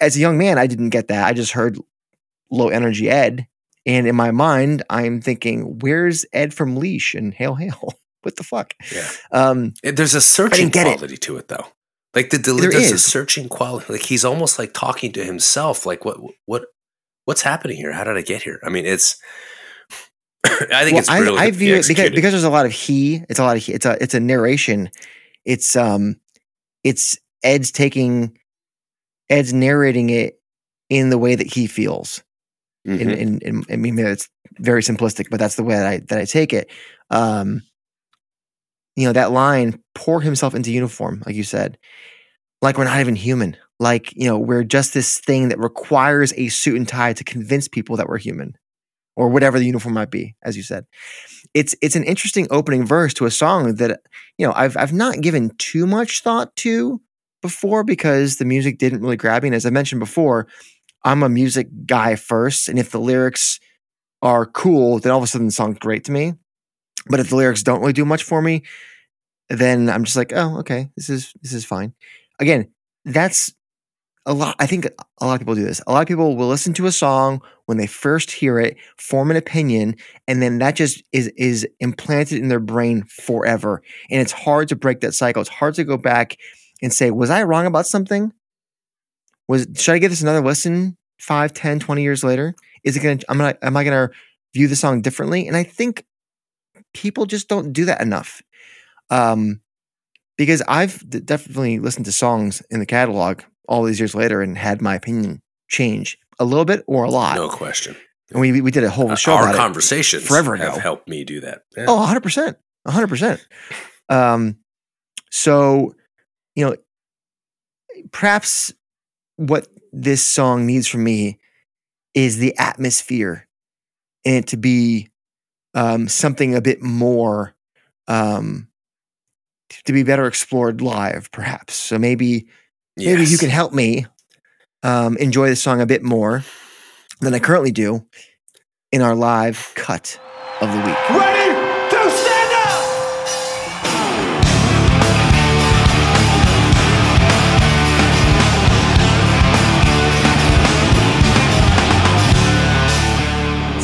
as a young man, I didn't get that. I just heard low energy Ed. And in my mind, I'm thinking, where's Ed from Leash and Hail Hail? What the fuck? Yeah. Um, There's a searching get it. quality to it, though. Like the, There there's a is. searching quality. Like he's almost like talking to himself. Like what what what's happening here? How did I get here? I mean, it's. I think well, it's I, I view it because because there's a lot of he. It's a lot of he. It's a it's a narration. It's um, it's Ed's taking, Ed's narrating it in the way that he feels. In, Mhm. in, in, I mean, it's very simplistic, but that's the way that I that I take it. Um, you know that line, pour himself into uniform, like you said, like we're not even human. Like you know, we're just this thing that requires a suit and tie to convince people that we're human, or whatever the uniform might be, as you said. It's it's an interesting opening verse to a song that you know I've I've not given too much thought to before because the music didn't really grab me. And as I mentioned before, I'm a music guy first, and if the lyrics are cool, then all of a sudden the song's great to me. But if the lyrics don't really do much for me, then I'm just like, oh, okay, this is this is fine. Again, that's a lot. I think a lot of people do this. A lot of people will listen to a song when they first hear it, form an opinion, and then that just is is implanted in their brain forever. And it's hard to break that cycle. It's hard to go back and say, was I wrong about something? Was should I give this another listen 5, 10, 20 years later? Is it gonna I'm gonna am I gonna view the song differently? And I think people just don't do that enough. Um because I've definitely listened to songs in the catalog all these years later and had my opinion change a little bit or a lot. No question. And we we did a whole show Our about it. conversations forever have helped me do that. Yeah. Oh, 100%. 100%. Um, so, you know, perhaps what this song needs from me is the atmosphere and it to be um, something a bit more, um, to be better explored live, perhaps. So maybe, maybe you can help me um, enjoy the song a bit more than I currently do in our live cut of the week. Ready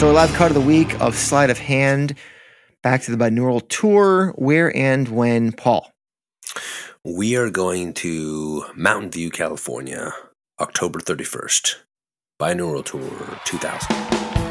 So our live card of the week of Sleight of Hand, back to the binaural tour. Where and when, Paul? We are going to Mountain View, California, October 31st. Binaural Tour 2000.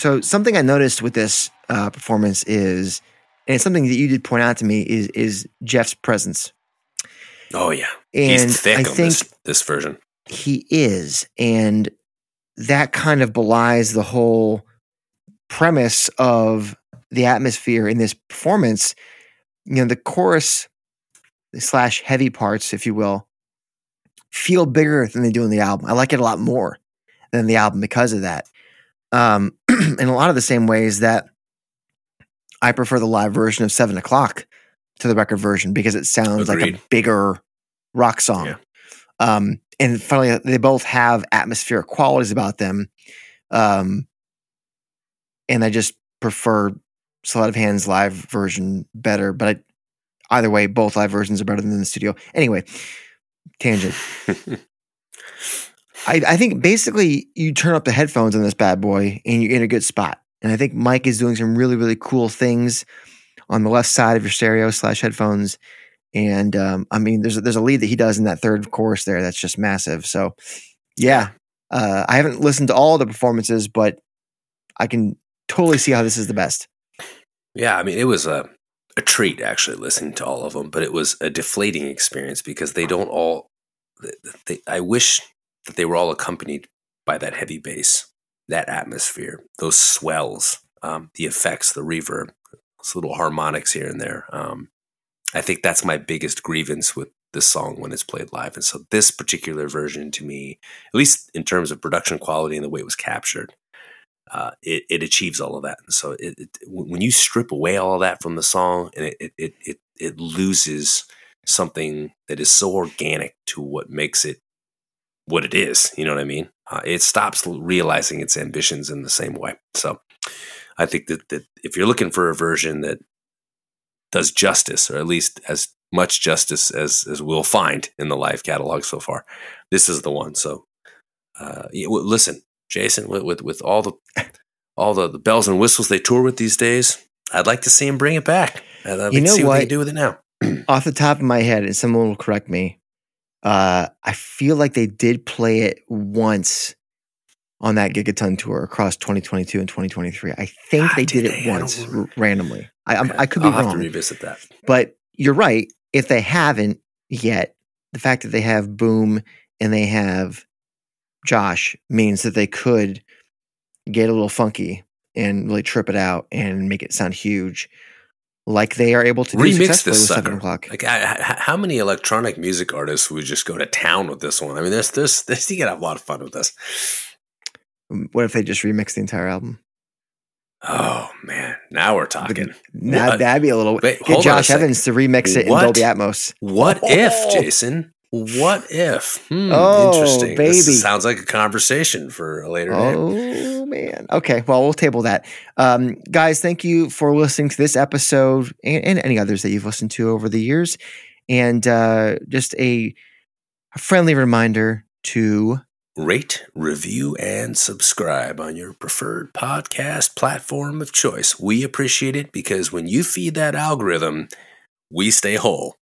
So something I noticed with this uh, performance is, and it's something that you did point out to me is is Jeff's presence. Oh yeah, And he's thick I on think this this version. he is, and that kind of belies the whole premise of the atmosphere in this performance. You know, the chorus slash heavy parts, if you will, feel bigger than they do in the album. I like it a lot more than the album because of that. Um, in a lot of the same ways that I prefer the live version of Seven O'clock to the record version because it sounds like a bigger rock song. Yeah. Um, and finally, they both have atmospheric qualities about them. Um, and I just prefer Sleight of Hand's live version better. But I, either way, both live versions are better than the studio. Anyway, tangent. I, I think basically you turn up the headphones on this bad boy and you're in a good spot. And I think Mike is doing some really, really cool things on the left side of your stereo slash headphones. And um, I mean, there's a, there's a lead that he does in that third chorus there that's just massive. So, yeah, uh, I haven't listened to all the performances, but I can totally see how this is the best. Yeah, I mean, it was a a treat actually listening to all of them, but it was a deflating experience because they don't all. They, I wish that they were all accompanied by that heavy bass, that atmosphere, those swells, um, the effects, the reverb, those little harmonics here and there. Um, I think that's my biggest grievance with this song when it's played live. And so this particular version to me, at least in terms of production quality and the way it was captured, uh, it, it achieves all of that. And so it, it, when you strip away all of that from the song and it, it, it, it, it loses something that is so organic to what makes it what it is. You know what I mean? Uh, it stops realizing its ambitions in the same way. So I think that, that if you're looking for a version that does justice, or at least as much justice as, as we'll find in the live catalog so far, this is the one. So uh, listen, Jason, with, with, with all the all the, the bells and whistles they tour with these days, I'd like to see him bring it back. I'd like You to know see what, they what? can do with it now. Off the top of my head, and someone will correct me, uh, I feel like they did play it once on that Gigaton tour across 2022 and 2023. I think Ah, they did did it once r- randomly. I, Okay. I could be wrong. I'll have to revisit that. but you're right. If they haven't yet, the fact that they have Boom and they have Josh means that they could get a little funky and really trip it out and make it sound huge, like they are able to Remix this sucker. Like, I, I, how many electronic music artists would just go to town with this one? I mean, there's this, this you can have a lot of fun with this. Mm, what if they just remix the entire album? Oh man, now we're talking. Now What? that'd be a little. Wait, get Josh. Evans to remix it What? in Dolby Atmos. What if, Oh. Jason? What if? Hmm, Oh, interesting. This baby. sounds like a conversation for a later date. Oh man. Okay. Well, we'll table that. Um, guys, thank you for listening to this episode and, and any others that you've listened to over the years. And uh, just a, a friendly reminder to Rate, review, and subscribe on your preferred podcast platform of choice. We appreciate it because when you feed that algorithm, we stay whole.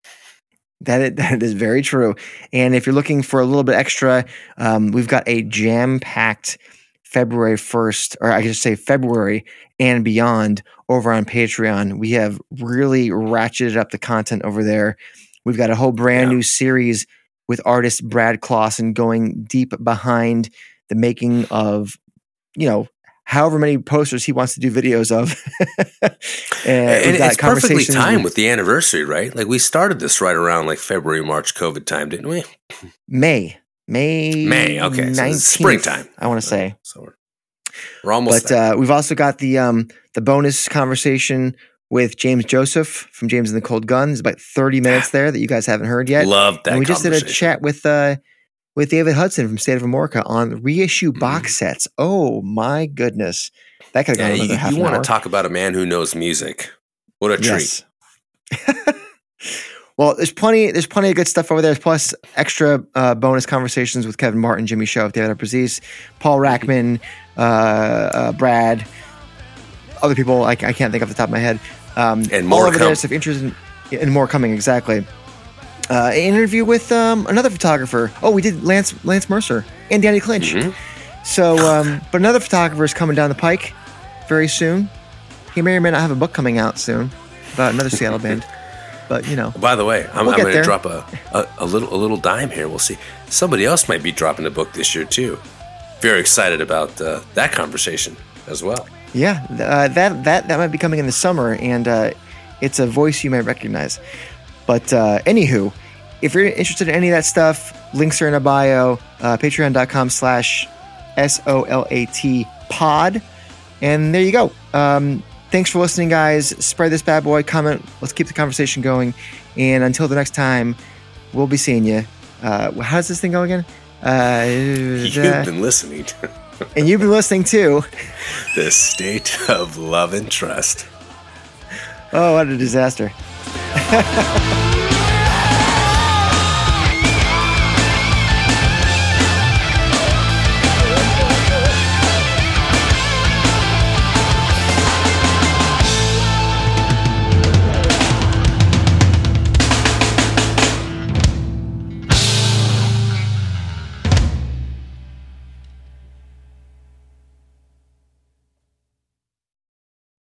That is, that is very true. And if you're looking for a little bit extra, um, we've got a jam packed February 1st, or I should say February and beyond over on Patreon. We have really ratcheted up the content over there. We've got a whole brand Yeah. new series with artist Brad Klausen going deep behind the making of, you know, however many posters he wants to do videos of. and and it's perfectly timed with the anniversary, right? Like we started this right around like February, March COVID time, didn't we? May. May May, okay, 19th, it's springtime. I want to say. So we're, we're almost But uh, we've also got the um the bonus conversation with James Joseph from James and the Cold Gun. There's about 30 minutes there that you guys haven't heard yet. Love that. and we just did a chat with uh with David Hudson from State of America on reissue box Mhm. sets. Oh my goodness. That could have Yeah, gone you, another half you an want hour. to talk about a man who knows music? What a treat! Yes. well, there's plenty. There's plenty of good stuff over there. Plus, extra uh, bonus conversations with Kevin Martin, Jimmy Show, David Abbruzzese, Paul Rackman, uh, uh, Brad, other people I, I can't think off the top of my head. Um, And more all over come. there. So if you're interested in, in more coming, exactly. Uh, an interview with um, another photographer. Oh, we did Lance Lance Mercer and Danny Clinch. Mhm. So, um, but another photographer is coming down the pike. very soon. He may or may not have a book coming out soon about another Seattle band. But you know, By the way, I'm, We'll I'm going to drop a, a, a little a little dime here. We'll see. Somebody else might be dropping a book this year too. Very excited about uh, that conversation as well. yeah, uh, that that that might be coming in the summer, and uh, it's a voice you might recognize. But uh, anywho, if you're interested in any of that stuff, links are in a bio. Uh, Patreon.com slash S O L A T pod, and there you go. Um, thanks for listening, guys. Spread this bad boy. Comment. Let's keep the conversation going. And until the next time, we'll be seeing you. Uh, how does this thing go again? Uh, You've been listening to and you've been listening to. the state of love and trust. Oh, what a disaster. Ha ha ha!